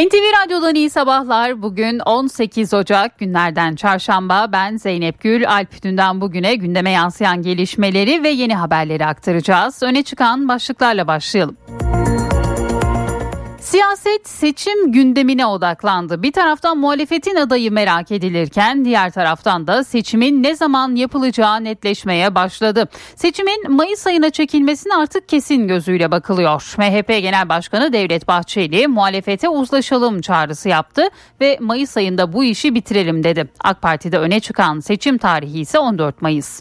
NTV Radyo'dan iyi sabahlar. Bugün 18 Ocak günlerden çarşamba. Ben Zeynep Gül. Alp dünden bugüne gündeme yansıyan gelişmeleri ve yeni haberleri aktaracağız. Öne çıkan başlıklarla başlayalım. Siyaset seçim gündemine odaklandı. Bir taraftan muhalefetin adayı merak edilirken diğer taraftan da seçimin ne zaman yapılacağı netleşmeye başladı. Seçimin Mayıs ayına çekilmesine artık kesin gözüyle bakılıyor. MHP Genel Başkanı Devlet Bahçeli muhalefete uzlaşalım çağrısı yaptı ve Mayıs ayında bu işi bitirelim dedi. AK Parti'de öne çıkan seçim tarihi ise 14 Mayıs.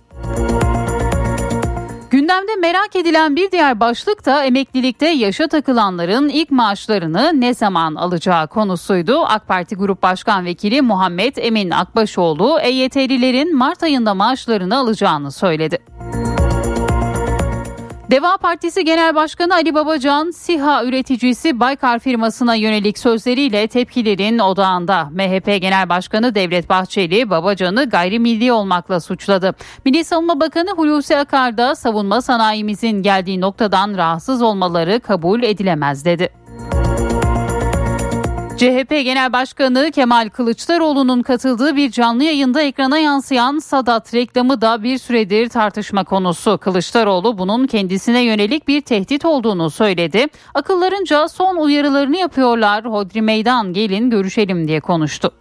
Gündemde merak edilen bir diğer başlık da emeklilikte yaşa takılanların ilk maaşlarını ne zaman alacağı konusuydu. AK Parti Grup Başkan Vekili Muhammed Emin Akbaşoğlu EYT'lilerin Mart ayında maaşlarını alacağını söyledi. Deva Partisi Genel Başkanı Ali Babacan, SİHA üreticisi Baykar firmasına yönelik sözleriyle tepkilerin odağında. MHP Genel Başkanı Devlet Bahçeli, Babacan'ı gayrimilli olmakla suçladı. Milli Savunma Bakanı Hulusi Akar da savunma sanayimizin geldiği noktadan rahatsız olmaları kabul edilemez dedi. CHP Genel Başkanı Kemal Kılıçdaroğlu'nun katıldığı bir canlı yayında ekrana yansıyan Sadat reklamı da bir süredir tartışma konusu. Kılıçdaroğlu bunun kendisine yönelik bir tehdit olduğunu söyledi. Akıllarınca son uyarılarını yapıyorlar. Hodri meydan gelin görüşelim diye konuştu.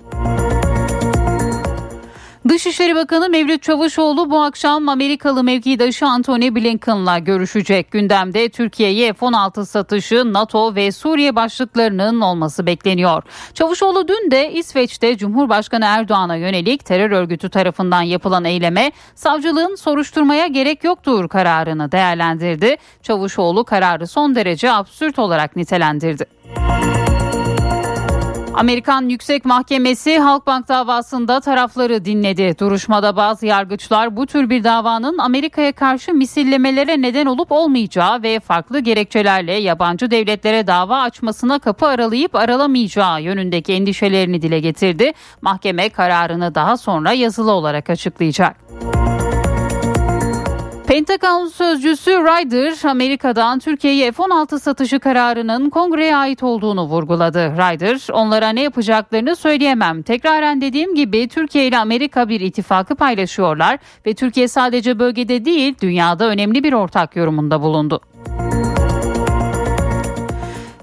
Dışişleri Bakanı Mevlüt Çavuşoğlu bu akşam Amerikalı mevkidaşı Antony Blinken'la görüşecek. Gündemde Türkiye'ye F-16 satışı, NATO ve Suriye başlıklarının olması bekleniyor. Çavuşoğlu dün de İsveç'te Cumhurbaşkanı Erdoğan'a yönelik terör örgütü tarafından yapılan eyleme savcılığın soruşturmaya gerek yoktur kararını değerlendirdi. Çavuşoğlu kararı son derece absürt olarak nitelendirdi. Amerikan Yüksek Mahkemesi Halkbank davasında tarafları dinledi. Duruşmada bazı yargıçlar bu tür bir davanın Amerika'ya karşı misillemelere neden olup olmayacağı ve farklı gerekçelerle yabancı devletlere dava açmasına kapı aralayıp aralamayacağı yönündeki endişelerini dile getirdi. Mahkeme kararını daha sonra yazılı olarak açıklayacak. Pentagon sözcüsü Ryder, Amerika'dan Türkiye'ye F-16 satışı kararının kongreye ait olduğunu vurguladı. Ryder, onlara ne yapacaklarını söyleyemem. Tekraren dediğim gibi Türkiye ile Amerika bir ittifakı paylaşıyorlar ve Türkiye sadece bölgede değil dünyada önemli bir ortak yorumunda bulundu.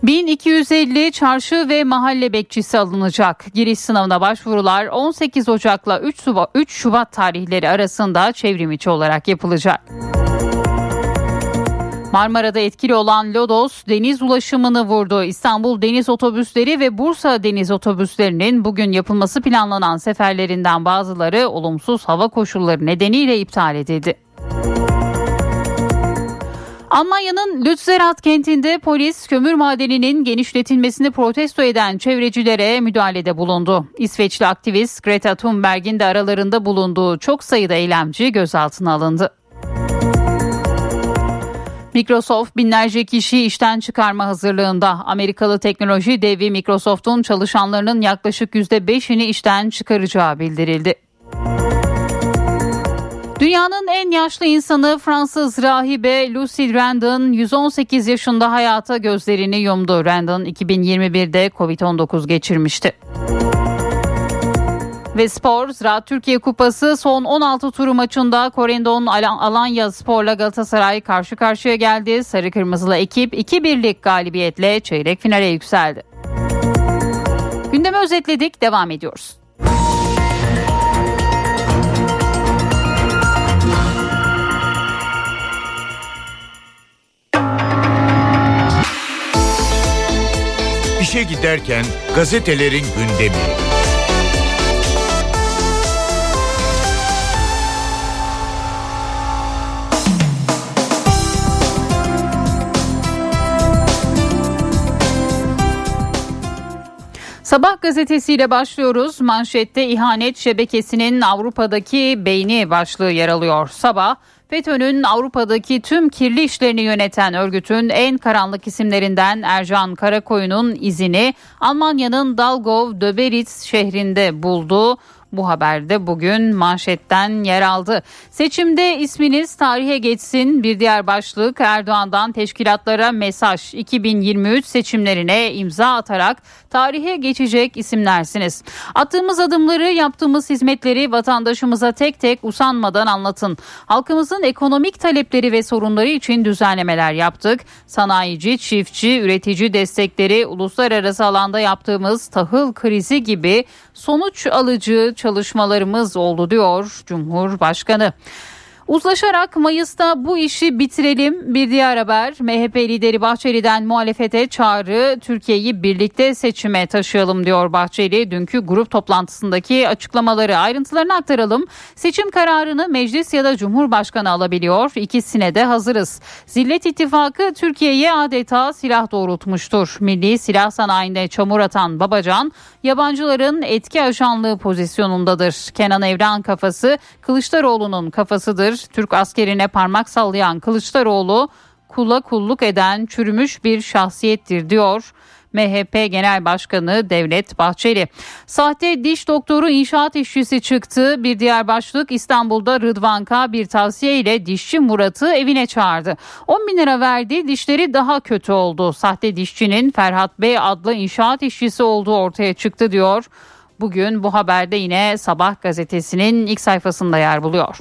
1250 çarşı ve mahalle bekçisi alınacak. Giriş sınavına başvurular 18 Ocak'la 3 Şubat, 3 Şubat tarihleri arasında çevrimiçi olarak yapılacak. Marmara'da etkili olan Lodos deniz ulaşımını vurdu. İstanbul deniz otobüsleri ve Bursa deniz otobüslerinin bugün yapılması planlanan seferlerinden bazıları olumsuz hava koşulları nedeniyle iptal edildi. Almanya'nın Lützerath kentinde polis kömür madeninin genişletilmesini protesto eden çevrecilere müdahalede bulundu. İsveçli aktivist Greta Thunberg'in de aralarında bulunduğu çok sayıda eylemci gözaltına alındı. Microsoft binlerce kişiyi işten çıkarma hazırlığında. Amerikalı teknoloji devi Microsoft'un çalışanlarının yaklaşık %5'ini işten çıkaracağı bildirildi. Dünyanın en yaşlı insanı Fransız rahibe Lucy Randon 118 yaşında hayata gözlerini yumdu. Randon 2021'de Covid-19 geçirmişti. Ve spor, Ziraat Türkiye Kupası son 16 turu maçında Korendon Alanya Spor'la Galatasaray karşı karşıya geldi. Sarı Kırmızılı ekip 2-1'lik galibiyetle çeyrek finale yükseldi. Gündemi özetledik, devam ediyoruz. İşe giderken gazetelerin gündemi. Sabah gazetesiyle başlıyoruz. Manşette ihanet şebekesinin Avrupa'daki beyni başlığı yer alıyor. Sabah FETÖ'nün Avrupa'daki tüm kirli işlerini yöneten örgütün en karanlık isimlerinden Ercan Karakoyun'un izini Almanya'nın Dalgov Döberitz şehrinde buldu. Bu haberde bugün manşetten yer aldı. Seçimde isminiz tarihe geçsin bir diğer başlık Erdoğan'dan teşkilatlara mesaj 2023 seçimlerine imza atarak tarihe geçecek isimlersiniz. Attığımız adımları yaptığımız hizmetleri vatandaşımıza tek tek usanmadan anlatın. Halkımızın ekonomik talepleri ve sorunları için düzenlemeler yaptık. Sanayici, çiftçi, üretici destekleri, uluslararası alanda yaptığımız tahıl krizi gibi sonuç alıcı çalışmalarımız oldu diyor Cumhurbaşkanı. Uzlaşarak Mayıs'ta bu işi bitirelim. Bir diğer haber MHP lideri Bahçeli'den muhalefete çağrı Türkiye'yi birlikte seçime taşıyalım diyor Bahçeli. Dünkü grup toplantısındaki açıklamaları ayrıntılarını aktaralım. Seçim kararını meclis ya da cumhurbaşkanı alabiliyor. İkisine de hazırız. Zillet İttifakı Türkiye'ye adeta silah doğrultmuştur. Milli silah sanayinde çamur atan Babacan yabancıların etki ajanlığı pozisyonundadır. Kenan Evren kafası Kılıçdaroğlu'nun kafasıdır. Türk askerine parmak sallayan Kılıçdaroğlu kula kulluk eden çürümüş bir şahsiyettir diyor. MHP Genel Başkanı Devlet Bahçeli. Sahte diş doktoru inşaat işçisi çıktı. Bir diğer başlık İstanbul'da Rıdvan K bir tavsiye ile dişçi Murat'ı evine çağırdı. 10 bin lira verdi dişleri daha kötü oldu. Sahte dişçinin Ferhat Bey adlı inşaat işçisi olduğu ortaya çıktı diyor. Bugün bu haberde yine Sabah gazetesinin ilk sayfasında yer buluyor.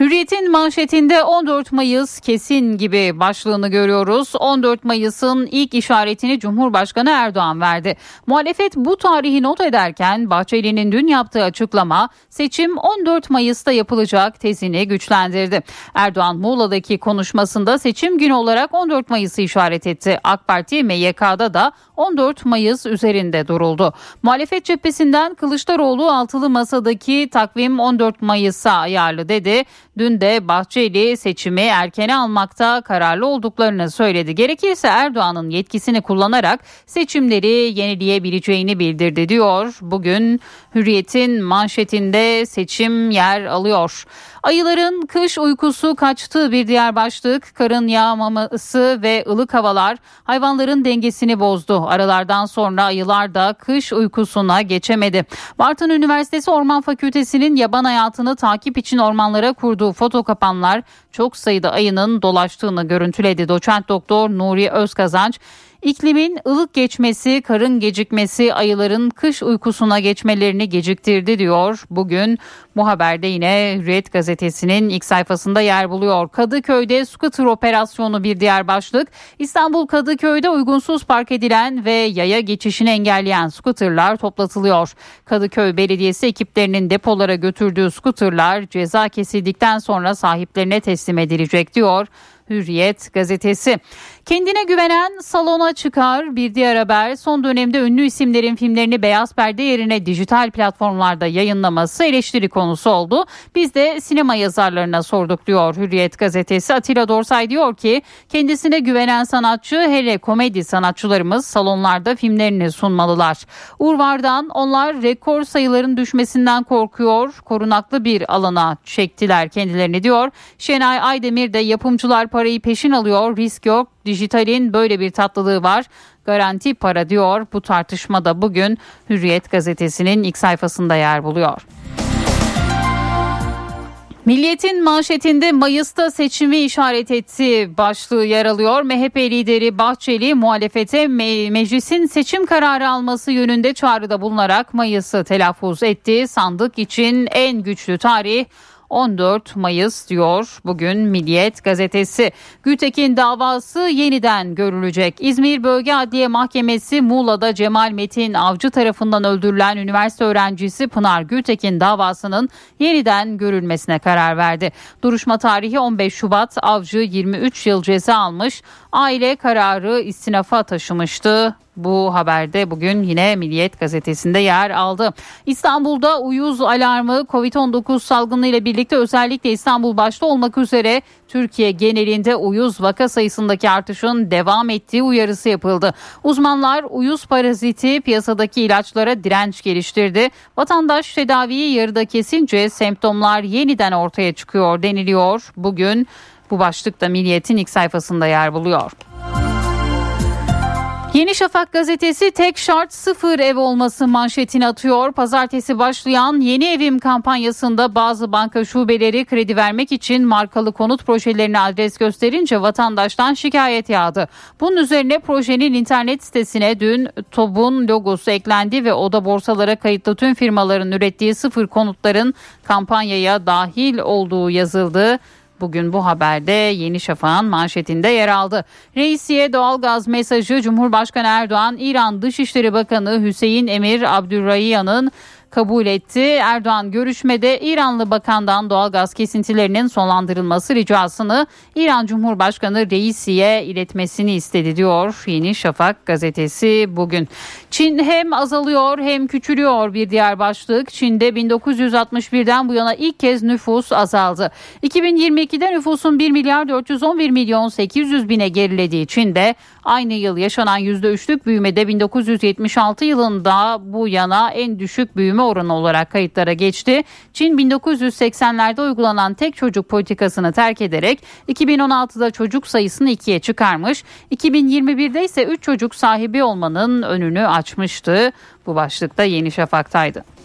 Hürriyet'in manşetinde 14 Mayıs kesin gibi başlığını görüyoruz. 14 Mayıs'ın ilk işaretini Cumhurbaşkanı Erdoğan verdi. Muhalefet bu tarihi not ederken Bahçeli'nin dün yaptığı açıklama seçim 14 Mayıs'ta yapılacak tezini güçlendirdi. Erdoğan Muğla'daki konuşmasında seçim günü olarak 14 Mayıs'ı işaret etti. AK Parti MYK'da da 14 Mayıs üzerinde duruldu. Muhalefet cephesinden Kılıçdaroğlu altılı masadaki takvim 14 Mayıs'a ayarlı dedi. Dün de Bahçeli seçimi erkene almakta kararlı olduklarını söyledi. Gerekirse Erdoğan'ın yetkisini kullanarak seçimleri yenileyebileceğini bildirdi diyor. Bugün Hürriyet'in manşetinde seçim yer alıyor. Ayıların kış uykusu kaçtığı bir diğer başlık karın yağmaması ve ılık havalar hayvanların dengesini bozdu. Aralardan sonra ayılar da kış uykusuna geçemedi. Bartın Üniversitesi Orman Fakültesi'nin yaban hayatını takip için ormanlara kurduğu foto kapanlar çok sayıda ayının dolaştığını görüntüledi. Doçent Doktor Nuri Özkazanç İklimin ılık geçmesi, karın gecikmesi ayıların kış uykusuna geçmelerini geciktirdi diyor. Bugün bu haberde yine Hürriyet gazetesinin ilk sayfasında yer buluyor. Kadıköy'de scooter operasyonu bir diğer başlık. İstanbul Kadıköy'de uygunsuz park edilen ve yaya geçişini engelleyen scooterlar toplatılıyor. Kadıköy Belediyesi ekiplerinin depolara götürdüğü scooterlar ceza kesildikten sonra sahiplerine teslim edilecek diyor. Hürriyet gazetesi. Kendine güvenen salona çıkar. Bir diğer haber son dönemde ünlü isimlerin filmlerini beyaz perde yerine dijital platformlarda yayınlaması eleştiri konusu oldu. Biz de sinema yazarlarına sorduk diyor Hürriyet gazetesi. Atilla Dorsay diyor ki kendisine güvenen sanatçı hele komedi sanatçılarımız salonlarda filmlerini sunmalılar. Urvar'dan onlar rekor sayıların düşmesinden korkuyor. Korunaklı bir alana çektiler kendilerini diyor. Şenay Aydemir de yapımcılar parayı peşin alıyor risk yok dijitalin böyle bir tatlılığı var garanti para diyor bu tartışmada bugün Hürriyet gazetesinin ilk sayfasında yer buluyor. Milliyetin manşetinde Mayıs'ta seçimi işaret etti başlığı yer alıyor. MHP lideri Bahçeli muhalefete me- meclisin seçim kararı alması yönünde çağrıda bulunarak Mayıs'ı telaffuz etti. Sandık için en güçlü tarih 14 Mayıs diyor bugün Milliyet gazetesi. Gültekin davası yeniden görülecek. İzmir Bölge Adliye Mahkemesi Muğla'da Cemal Metin Avcı tarafından öldürülen üniversite öğrencisi Pınar Gültekin davasının yeniden görülmesine karar verdi. Duruşma tarihi 15 Şubat Avcı 23 yıl ceza almış. Aile kararı istinafa taşımıştı. Bu haberde bugün yine Milliyet gazetesinde yer aldı. İstanbul'da uyuz alarmı Covid-19 salgını ile birlikte özellikle İstanbul başta olmak üzere Türkiye genelinde uyuz vaka sayısındaki artışın devam ettiği uyarısı yapıldı. Uzmanlar uyuz paraziti piyasadaki ilaçlara direnç geliştirdi. Vatandaş tedaviyi yarıda kesince semptomlar yeniden ortaya çıkıyor deniliyor. Bugün bu başlık da Milliyet'in ilk sayfasında yer buluyor. Yeni Şafak gazetesi tek şart sıfır ev olması manşetini atıyor. Pazartesi başlayan yeni evim kampanyasında bazı banka şubeleri kredi vermek için markalı konut projelerine adres gösterince vatandaştan şikayet yağdı. Bunun üzerine projenin internet sitesine dün TOB'un logosu eklendi ve oda borsalara kayıtlı tüm firmaların ürettiği sıfır konutların kampanyaya dahil olduğu yazıldı. Bugün bu haberde Yeni Şafak'ın manşetinde yer aldı. Reisiye doğalgaz mesajı Cumhurbaşkanı Erdoğan, İran Dışişleri Bakanı Hüseyin Emir Abdurrahyan'ın kabul etti. Erdoğan görüşmede İranlı bakandan doğalgaz kesintilerinin sonlandırılması ricasını İran Cumhurbaşkanı Reisi'ye iletmesini istedi diyor Yeni Şafak gazetesi bugün. Çin hem azalıyor hem küçülüyor bir diğer başlık. Çin'de 1961'den bu yana ilk kez nüfus azaldı. 2022'de nüfusun 1 milyar 411 milyon 800 bine gerilediği Çin'de aynı yıl yaşanan %3'lük büyümede 1976 yılında bu yana en düşük büyüme oranı olarak kayıtlara geçti. Çin 1980'lerde uygulanan tek çocuk politikasını terk ederek 2016'da çocuk sayısını ikiye çıkarmış. 2021'de ise 3 çocuk sahibi olmanın önünü açmıştı. Bu başlıkta Yeni Şafak'taydı.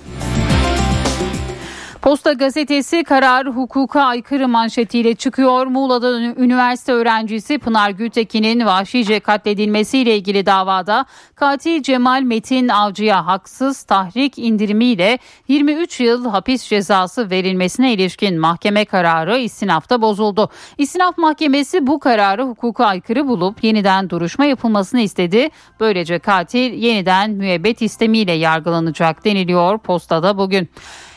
Posta gazetesi karar hukuka aykırı manşetiyle çıkıyor. Muğla'da üniversite öğrencisi Pınar Gültekin'in vahşice katledilmesiyle ilgili davada katil Cemal Metin Avcı'ya haksız tahrik indirimiyle 23 yıl hapis cezası verilmesine ilişkin mahkeme kararı istinafta bozuldu. İstinaf mahkemesi bu kararı hukuka aykırı bulup yeniden duruşma yapılmasını istedi. Böylece katil yeniden müebbet istemiyle yargılanacak deniliyor postada bugün.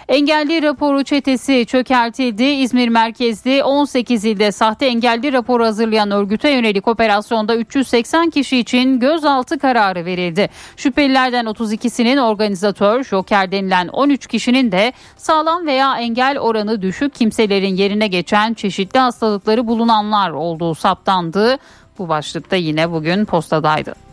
Engelli raporu çetesi çökertildi. İzmir merkezli 18 ilde sahte engelli raporu hazırlayan örgüte yönelik operasyonda 380 kişi için gözaltı kararı verildi. Şüphelilerden 32'sinin organizatör, joker denilen 13 kişinin de sağlam veya engel oranı düşük kimselerin yerine geçen çeşitli hastalıkları bulunanlar olduğu saptandı. Bu başlıkta yine bugün postadaydı.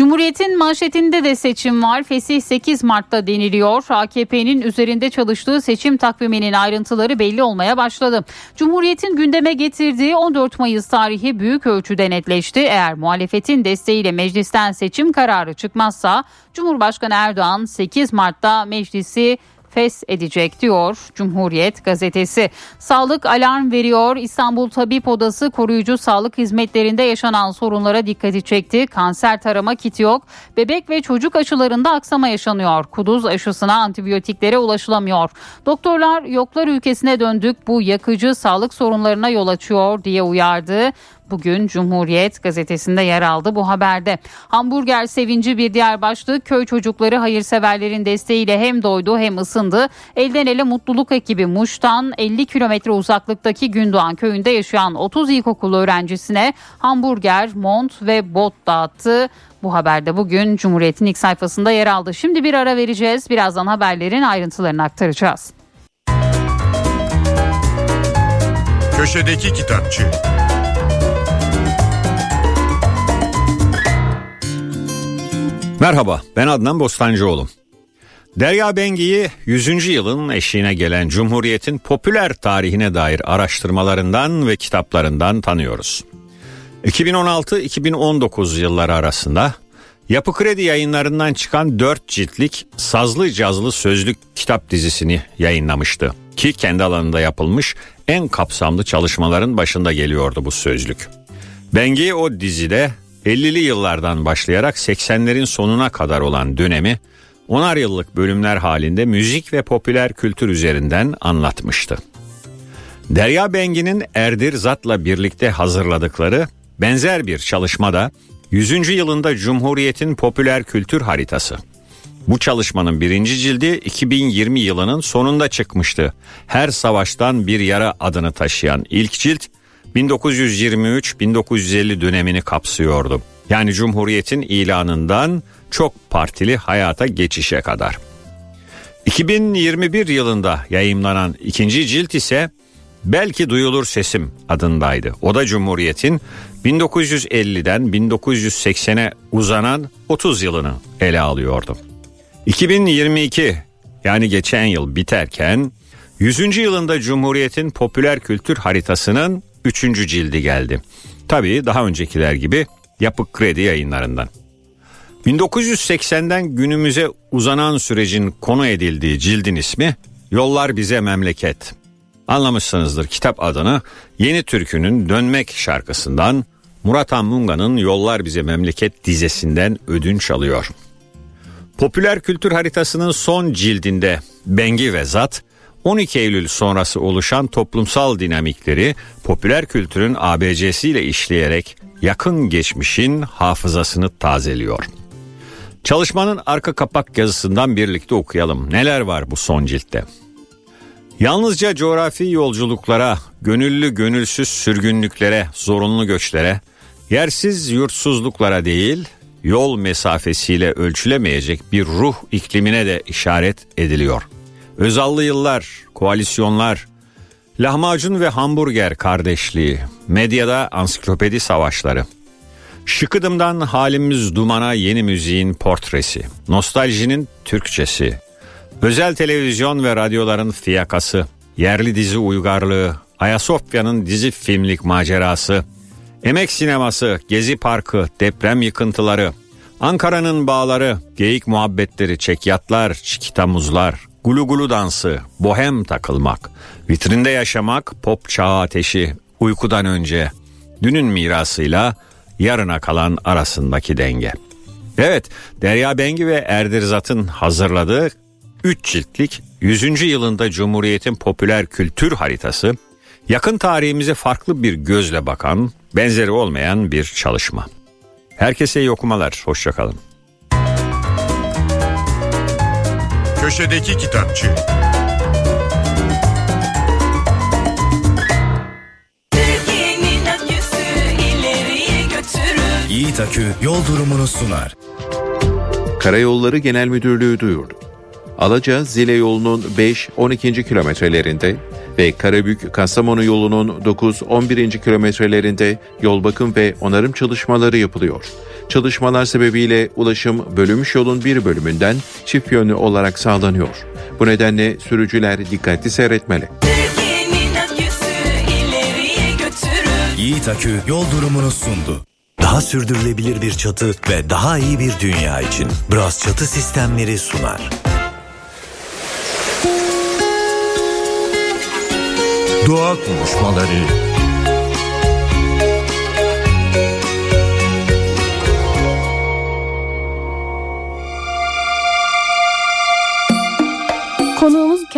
Cumhuriyet'in manşetinde de seçim var. Fesih 8 Mart'ta deniliyor. AKP'nin üzerinde çalıştığı seçim takviminin ayrıntıları belli olmaya başladı. Cumhuriyet'in gündeme getirdiği 14 Mayıs tarihi büyük ölçüde netleşti. Eğer muhalefetin desteğiyle meclisten seçim kararı çıkmazsa Cumhurbaşkanı Erdoğan 8 Mart'ta meclisi fes edecek diyor Cumhuriyet gazetesi. Sağlık alarm veriyor. İstanbul Tabip Odası koruyucu sağlık hizmetlerinde yaşanan sorunlara dikkati çekti. Kanser tarama kiti yok. Bebek ve çocuk aşılarında aksama yaşanıyor. Kuduz aşısına antibiyotiklere ulaşılamıyor. Doktorlar yoklar ülkesine döndük. Bu yakıcı sağlık sorunlarına yol açıyor diye uyardı bugün Cumhuriyet gazetesinde yer aldı bu haberde. Hamburger sevinci bir diğer başlık köy çocukları hayırseverlerin desteğiyle hem doydu hem ısındı. Elden ele mutluluk ekibi Muş'tan 50 kilometre uzaklıktaki Gündoğan köyünde yaşayan 30 ilkokul öğrencisine hamburger, mont ve bot dağıttı. Bu haberde bugün Cumhuriyet'in ilk sayfasında yer aldı. Şimdi bir ara vereceğiz. Birazdan haberlerin ayrıntılarını aktaracağız. Köşedeki kitapçı. Merhaba ben Adnan Bostancıoğlu. Derya Bengi'yi 100. yılın eşiğine gelen Cumhuriyet'in popüler tarihine dair araştırmalarından ve kitaplarından tanıyoruz. 2016-2019 yılları arasında Yapı Kredi yayınlarından çıkan 4 ciltlik Sazlı Cazlı Sözlük kitap dizisini yayınlamıştı. Ki kendi alanında yapılmış en kapsamlı çalışmaların başında geliyordu bu sözlük. Bengi o dizide 50'li yıllardan başlayarak 80'lerin sonuna kadar olan dönemi onar yıllık bölümler halinde müzik ve popüler kültür üzerinden anlatmıştı. Derya Bengi'nin Erdir Zat'la birlikte hazırladıkları benzer bir çalışmada 100. yılında Cumhuriyet'in popüler kültür haritası. Bu çalışmanın birinci cildi 2020 yılının sonunda çıkmıştı. Her savaştan bir yara adını taşıyan ilk cilt 1923-1950 dönemini kapsıyordu. Yani Cumhuriyet'in ilanından çok partili hayata geçişe kadar. 2021 yılında yayımlanan ikinci cilt ise Belki Duyulur Sesim adındaydı. O da Cumhuriyet'in 1950'den 1980'e uzanan 30 yılını ele alıyordu. 2022 yani geçen yıl biterken 100. yılında Cumhuriyet'in popüler kültür haritasının Üçüncü cildi geldi. Tabii daha öncekiler gibi Yapı Kredi yayınlarından. 1980'den günümüze uzanan sürecin konu edildiği cildin ismi Yollar Bize Memleket. Anlamışsınızdır kitap adını Yeni Türkü'nün Dönmek şarkısından Murat Anmunga'nın Yollar Bize Memleket dizesinden ödünç alıyor. Popüler kültür haritasının son cildinde Bengi ve Zat 12 Eylül sonrası oluşan toplumsal dinamikleri popüler kültürün ABC'siyle işleyerek yakın geçmişin hafızasını tazeliyor. Çalışmanın arka kapak yazısından birlikte okuyalım. Neler var bu son ciltte? Yalnızca coğrafi yolculuklara, gönüllü gönülsüz sürgünlüklere, zorunlu göçlere, yersiz yurtsuzluklara değil, yol mesafesiyle ölçülemeyecek bir ruh iklimine de işaret ediliyor. Özallı yıllar, koalisyonlar, lahmacun ve hamburger kardeşliği, medyada ansiklopedi savaşları, Şıkıdım'dan halimiz dumana yeni müziğin portresi, nostaljinin Türkçesi, özel televizyon ve radyoların fiyakası, yerli dizi uygarlığı, Ayasofya'nın dizi filmlik macerası, emek sineması, gezi parkı, deprem yıkıntıları, Ankara'nın bağları, geyik muhabbetleri, çekyatlar, çikitamuzlar, gulu gulu dansı, bohem takılmak, vitrinde yaşamak, pop çağı ateşi, uykudan önce, dünün mirasıyla yarına kalan arasındaki denge. Evet, Derya Bengi ve Erdirzat'ın hazırladığı 3 ciltlik 100. yılında Cumhuriyet'in popüler kültür haritası, yakın tarihimize farklı bir gözle bakan, benzeri olmayan bir çalışma. Herkese iyi okumalar, hoşçakalın. Köşedeki Kitapçı Türkiye'nin aküsü ileriye götürür. Yiğit Akü yol durumunu sunar. Karayolları Genel Müdürlüğü duyurdu. Alaca Zile yolunun 5-12. kilometrelerinde ve Karabük Kastamonu yolunun 9-11. kilometrelerinde yol bakım ve onarım çalışmaları yapılıyor. Çalışmalar sebebiyle ulaşım bölünmüş yolun bir bölümünden çift yönlü olarak sağlanıyor. Bu nedenle sürücüler dikkatli seyretmeli. Yiğit Akü yol durumunu sundu. Daha sürdürülebilir bir çatı ve daha iyi bir dünya için Bras Çatı Sistemleri sunar. Doğa konuşmaları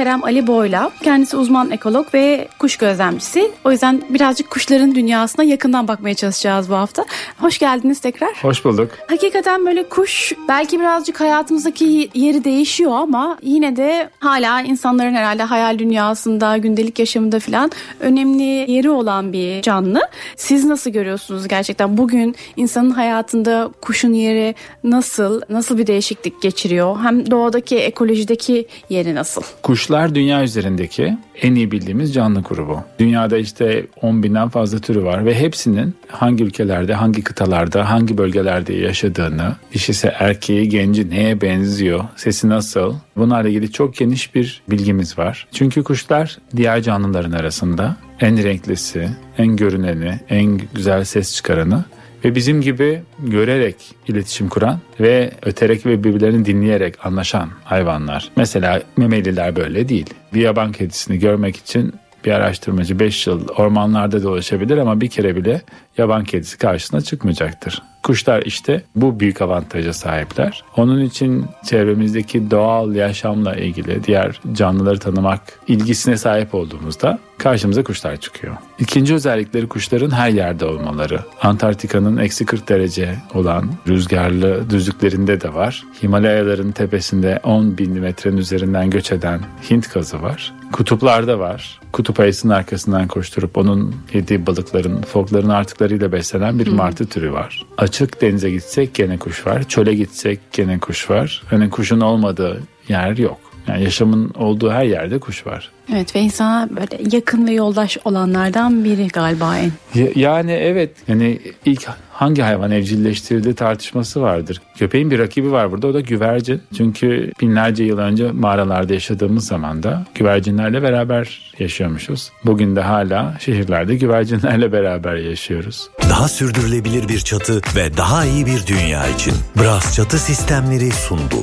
Kerem Ali Boyla. Kendisi uzman ekolog ve kuş gözlemcisi. O yüzden birazcık kuşların dünyasına yakından bakmaya çalışacağız bu hafta. Hoş geldiniz tekrar. Hoş bulduk. Hakikaten böyle kuş belki birazcık hayatımızdaki yeri değişiyor ama yine de hala insanların herhalde hayal dünyasında, gündelik yaşamında falan önemli yeri olan bir canlı. Siz nasıl görüyorsunuz gerçekten bugün insanın hayatında kuşun yeri nasıl, nasıl bir değişiklik geçiriyor? Hem doğadaki, ekolojideki yeri nasıl? Kuşlar dünya üzerindeki en iyi bildiğimiz canlı grubu. Dünyada işte 10 binden fazla türü var ve hepsinin hangi ülkelerde, hangi kıtalarda, hangi bölgelerde yaşadığını, dişisi erkeği, genci neye benziyor, sesi nasıl bunlarla ilgili çok geniş bir bilgimiz var. Çünkü kuşlar diğer canlıların arasında en renklisi, en görüneni, en güzel ses çıkaranı ve bizim gibi görerek iletişim kuran ve öterek ve birbirlerini dinleyerek anlaşan hayvanlar. Mesela memeliler böyle değil. Bir yaban kedisini görmek için bir araştırmacı 5 yıl ormanlarda dolaşabilir ama bir kere bile yaban kedisi karşısına çıkmayacaktır. Kuşlar işte bu büyük avantaja sahipler. Onun için çevremizdeki doğal yaşamla ilgili diğer canlıları tanımak ilgisine sahip olduğumuzda karşımıza kuşlar çıkıyor. İkinci özellikleri kuşların her yerde olmaları. Antarktika'nın eksi 40 derece olan rüzgarlı düzlüklerinde de var. Himalayaların tepesinde 10 bin metrenin üzerinden göç eden Hint kazı var. Kutuplarda var. Kutup ayısının arkasından koşturup onun yediği balıkların, fokların artıklarıyla beslenen bir martı türü var. Açık denize gitsek gene kuş var. Çöle gitsek gene kuş var. Hani kuşun olmadığı yer yok. Yani yaşamın olduğu her yerde kuş var. Evet ve insana böyle yakın ve yoldaş olanlardan biri galiba en. Ya- Yani evet yani ilk hangi hayvan evcilleştirildi tartışması vardır. Köpeğin bir rakibi var burada o da güvercin. Çünkü binlerce yıl önce mağaralarda yaşadığımız zaman da güvercinlerle beraber yaşıyormuşuz. Bugün de hala şehirlerde güvercinlerle beraber yaşıyoruz. Daha sürdürülebilir bir çatı ve daha iyi bir dünya için Bras Çatı Sistemleri sundu.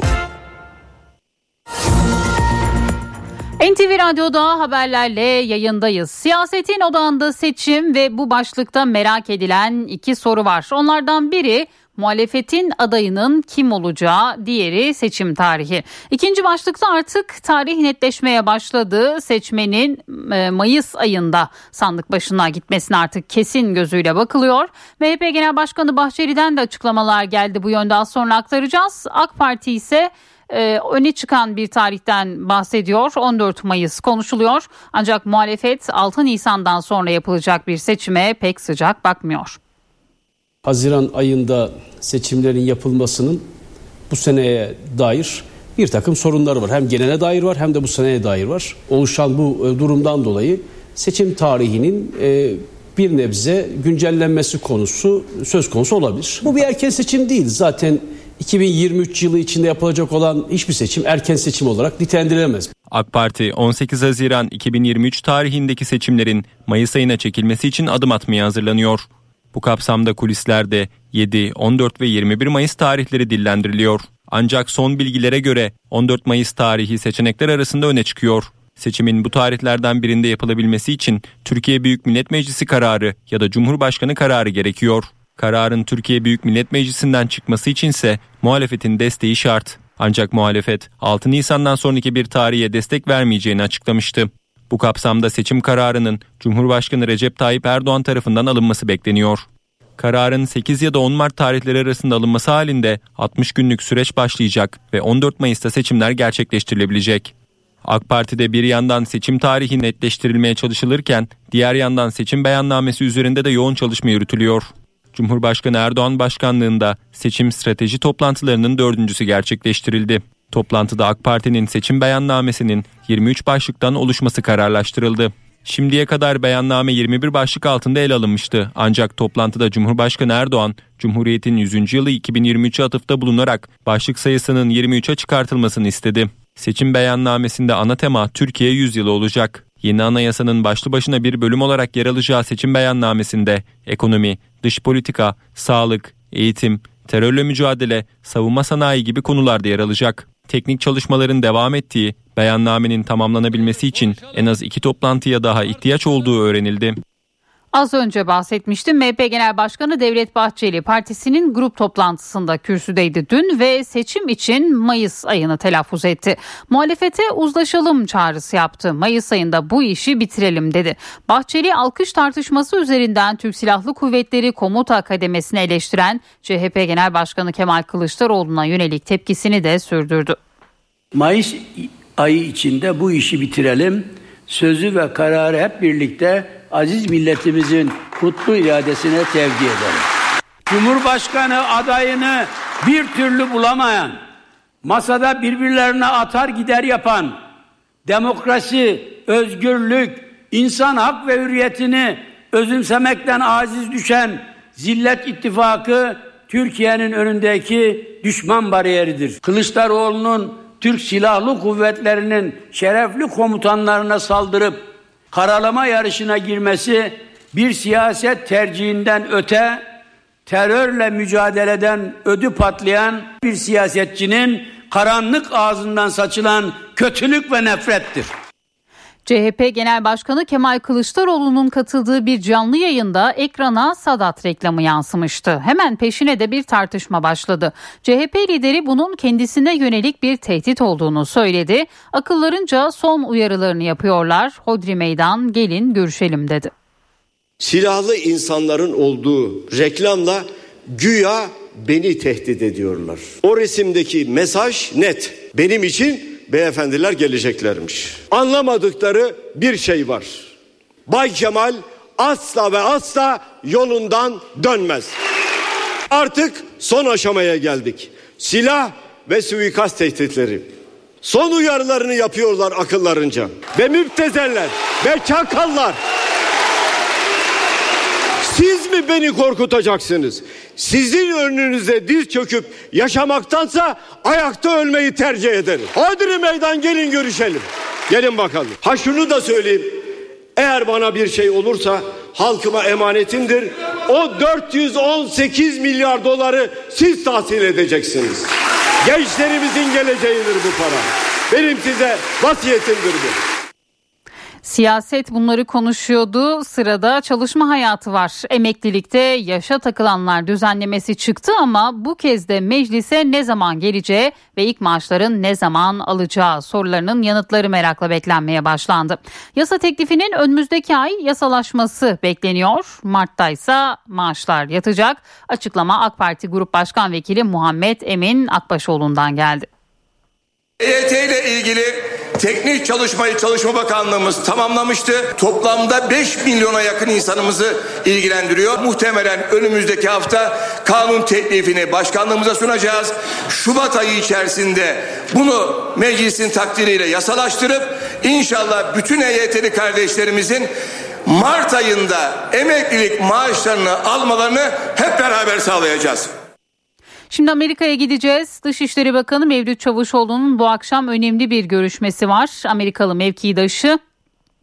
NTV Radyo'da haberlerle yayındayız. Siyasetin odağında seçim ve bu başlıkta merak edilen iki soru var. Onlardan biri muhalefetin adayının kim olacağı, diğeri seçim tarihi. İkinci başlıkta artık tarih netleşmeye başladı. Seçmenin e, Mayıs ayında sandık başına gitmesine artık kesin gözüyle bakılıyor. MHP Genel Başkanı Bahçeli'den de açıklamalar geldi bu yönde az sonra aktaracağız. AK Parti ise e, öne çıkan bir tarihten bahsediyor. 14 Mayıs konuşuluyor. Ancak muhalefet 6 Nisan'dan sonra yapılacak bir seçime pek sıcak bakmıyor. Haziran ayında seçimlerin yapılmasının bu seneye dair bir takım sorunları var. Hem genele dair var hem de bu seneye dair var. Oluşan bu e, durumdan dolayı seçim tarihinin e, bir nebze güncellenmesi konusu söz konusu olabilir. Bu bir erken seçim değil. Zaten 2023 yılı içinde yapılacak olan hiçbir seçim erken seçim olarak nitelendirilemez. AK Parti 18 Haziran 2023 tarihindeki seçimlerin Mayıs ayına çekilmesi için adım atmaya hazırlanıyor. Bu kapsamda kulislerde 7, 14 ve 21 Mayıs tarihleri dillendiriliyor. Ancak son bilgilere göre 14 Mayıs tarihi seçenekler arasında öne çıkıyor. Seçimin bu tarihlerden birinde yapılabilmesi için Türkiye Büyük Millet Meclisi kararı ya da Cumhurbaşkanı kararı gerekiyor. Kararın Türkiye Büyük Millet Meclisi'nden çıkması içinse muhalefetin desteği şart. Ancak muhalefet 6 Nisan'dan sonraki bir tarihe destek vermeyeceğini açıklamıştı. Bu kapsamda seçim kararının Cumhurbaşkanı Recep Tayyip Erdoğan tarafından alınması bekleniyor. Kararın 8 ya da 10 Mart tarihleri arasında alınması halinde 60 günlük süreç başlayacak ve 14 Mayıs'ta seçimler gerçekleştirilebilecek. AK Parti'de bir yandan seçim tarihi netleştirilmeye çalışılırken diğer yandan seçim beyannamesi üzerinde de yoğun çalışma yürütülüyor. Cumhurbaşkanı Erdoğan başkanlığında seçim strateji toplantılarının dördüncüsü gerçekleştirildi. Toplantıda AK Parti'nin seçim beyannamesinin 23 başlıktan oluşması kararlaştırıldı. Şimdiye kadar beyanname 21 başlık altında ele alınmıştı. Ancak toplantıda Cumhurbaşkanı Erdoğan, Cumhuriyet'in 100. yılı 2023'e atıfta bulunarak başlık sayısının 23'e çıkartılmasını istedi. Seçim beyannamesinde ana tema Türkiye 100 yılı olacak. Yeni anayasanın başlı başına bir bölüm olarak yer alacağı seçim beyannamesinde ekonomi, dış politika, sağlık, eğitim, terörle mücadele, savunma sanayi gibi konularda yer alacak. Teknik çalışmaların devam ettiği beyannamenin tamamlanabilmesi için en az iki toplantıya daha ihtiyaç olduğu öğrenildi. Az önce bahsetmiştim. MHP Genel Başkanı Devlet Bahçeli partisinin grup toplantısında kürsüdeydi dün ve seçim için Mayıs ayını telaffuz etti. Muhalefete uzlaşalım çağrısı yaptı. Mayıs ayında bu işi bitirelim dedi. Bahçeli alkış tartışması üzerinden Türk Silahlı Kuvvetleri Komuta Kademesi'ni eleştiren CHP Genel Başkanı Kemal Kılıçdaroğlu'na yönelik tepkisini de sürdürdü. Mayıs ayı içinde bu işi bitirelim. Sözü ve kararı hep birlikte aziz milletimizin kutlu iradesine tevdi edelim. Cumhurbaşkanı adayını bir türlü bulamayan, masada birbirlerine atar gider yapan, demokrasi, özgürlük, insan hak ve hürriyetini özümsemekten aziz düşen Zillet İttifakı Türkiye'nin önündeki düşman bariyeridir. Kılıçdaroğlu'nun Türk Silahlı Kuvvetleri'nin şerefli komutanlarına saldırıp karalama yarışına girmesi bir siyaset tercihinden öte terörle mücadeleden ödü patlayan bir siyasetçinin karanlık ağzından saçılan kötülük ve nefrettir. CHP Genel Başkanı Kemal Kılıçdaroğlu'nun katıldığı bir canlı yayında ekrana Sadat reklamı yansımıştı. Hemen peşine de bir tartışma başladı. CHP lideri bunun kendisine yönelik bir tehdit olduğunu söyledi. Akıllarınca son uyarılarını yapıyorlar. Hodri meydan gelin görüşelim dedi. Silahlı insanların olduğu reklamla güya beni tehdit ediyorlar. O resimdeki mesaj net. Benim için beyefendiler geleceklermiş. Anlamadıkları bir şey var. Bay Kemal asla ve asla yolundan dönmez. Artık son aşamaya geldik. Silah ve suikast tehditleri. Son uyarılarını yapıyorlar akıllarınca. Ve müptezeller ve çakallar. Mi beni korkutacaksınız? Sizin önünüzde diz çöküp yaşamaktansa ayakta ölmeyi tercih ederim. Hadi meydan gelin görüşelim. Gelin bakalım. Ha şunu da söyleyeyim. Eğer bana bir şey olursa halkıma emanetimdir. O 418 milyar doları siz tahsil edeceksiniz. Gençlerimizin geleceğidir bu para. Benim size vasiyetimdir bu. Siyaset bunları konuşuyordu. Sırada çalışma hayatı var. Emeklilikte yaşa takılanlar düzenlemesi çıktı ama bu kez de meclise ne zaman geleceği ve ilk maaşların ne zaman alacağı sorularının yanıtları merakla beklenmeye başlandı. Yasa teklifinin önümüzdeki ay yasalaşması bekleniyor. Mart'ta ise maaşlar yatacak. Açıklama AK Parti Grup Başkan Vekili Muhammed Emin Akbaşoğlu'ndan geldi. EYT ile ilgili teknik çalışmayı Çalışma Bakanlığımız tamamlamıştı. Toplamda 5 milyona yakın insanımızı ilgilendiriyor. Muhtemelen önümüzdeki hafta kanun teklifini başkanlığımıza sunacağız. Şubat ayı içerisinde bunu meclisin takdiriyle yasalaştırıp inşallah bütün EYT'li kardeşlerimizin Mart ayında emeklilik maaşlarını almalarını hep beraber sağlayacağız. Şimdi Amerika'ya gideceğiz. Dışişleri Bakanı Mevlüt Çavuşoğlu'nun bu akşam önemli bir görüşmesi var. Amerikalı mevkidaşı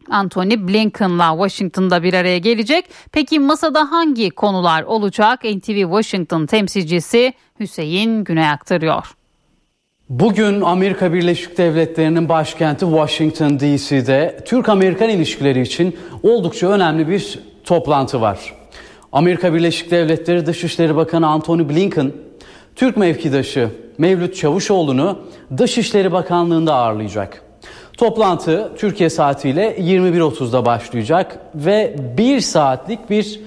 Anthony Blinken'la Washington'da bir araya gelecek. Peki masada hangi konular olacak? NTV Washington temsilcisi Hüseyin Güney aktarıyor. Bugün Amerika Birleşik Devletleri'nin başkenti Washington DC'de Türk-Amerikan ilişkileri için oldukça önemli bir toplantı var. Amerika Birleşik Devletleri Dışişleri Bakanı Antony Blinken, Türk mevkidaşı Mevlüt Çavuşoğlu'nu Dışişleri Bakanlığı'nda ağırlayacak. Toplantı Türkiye saatiyle 21.30'da başlayacak ve bir saatlik bir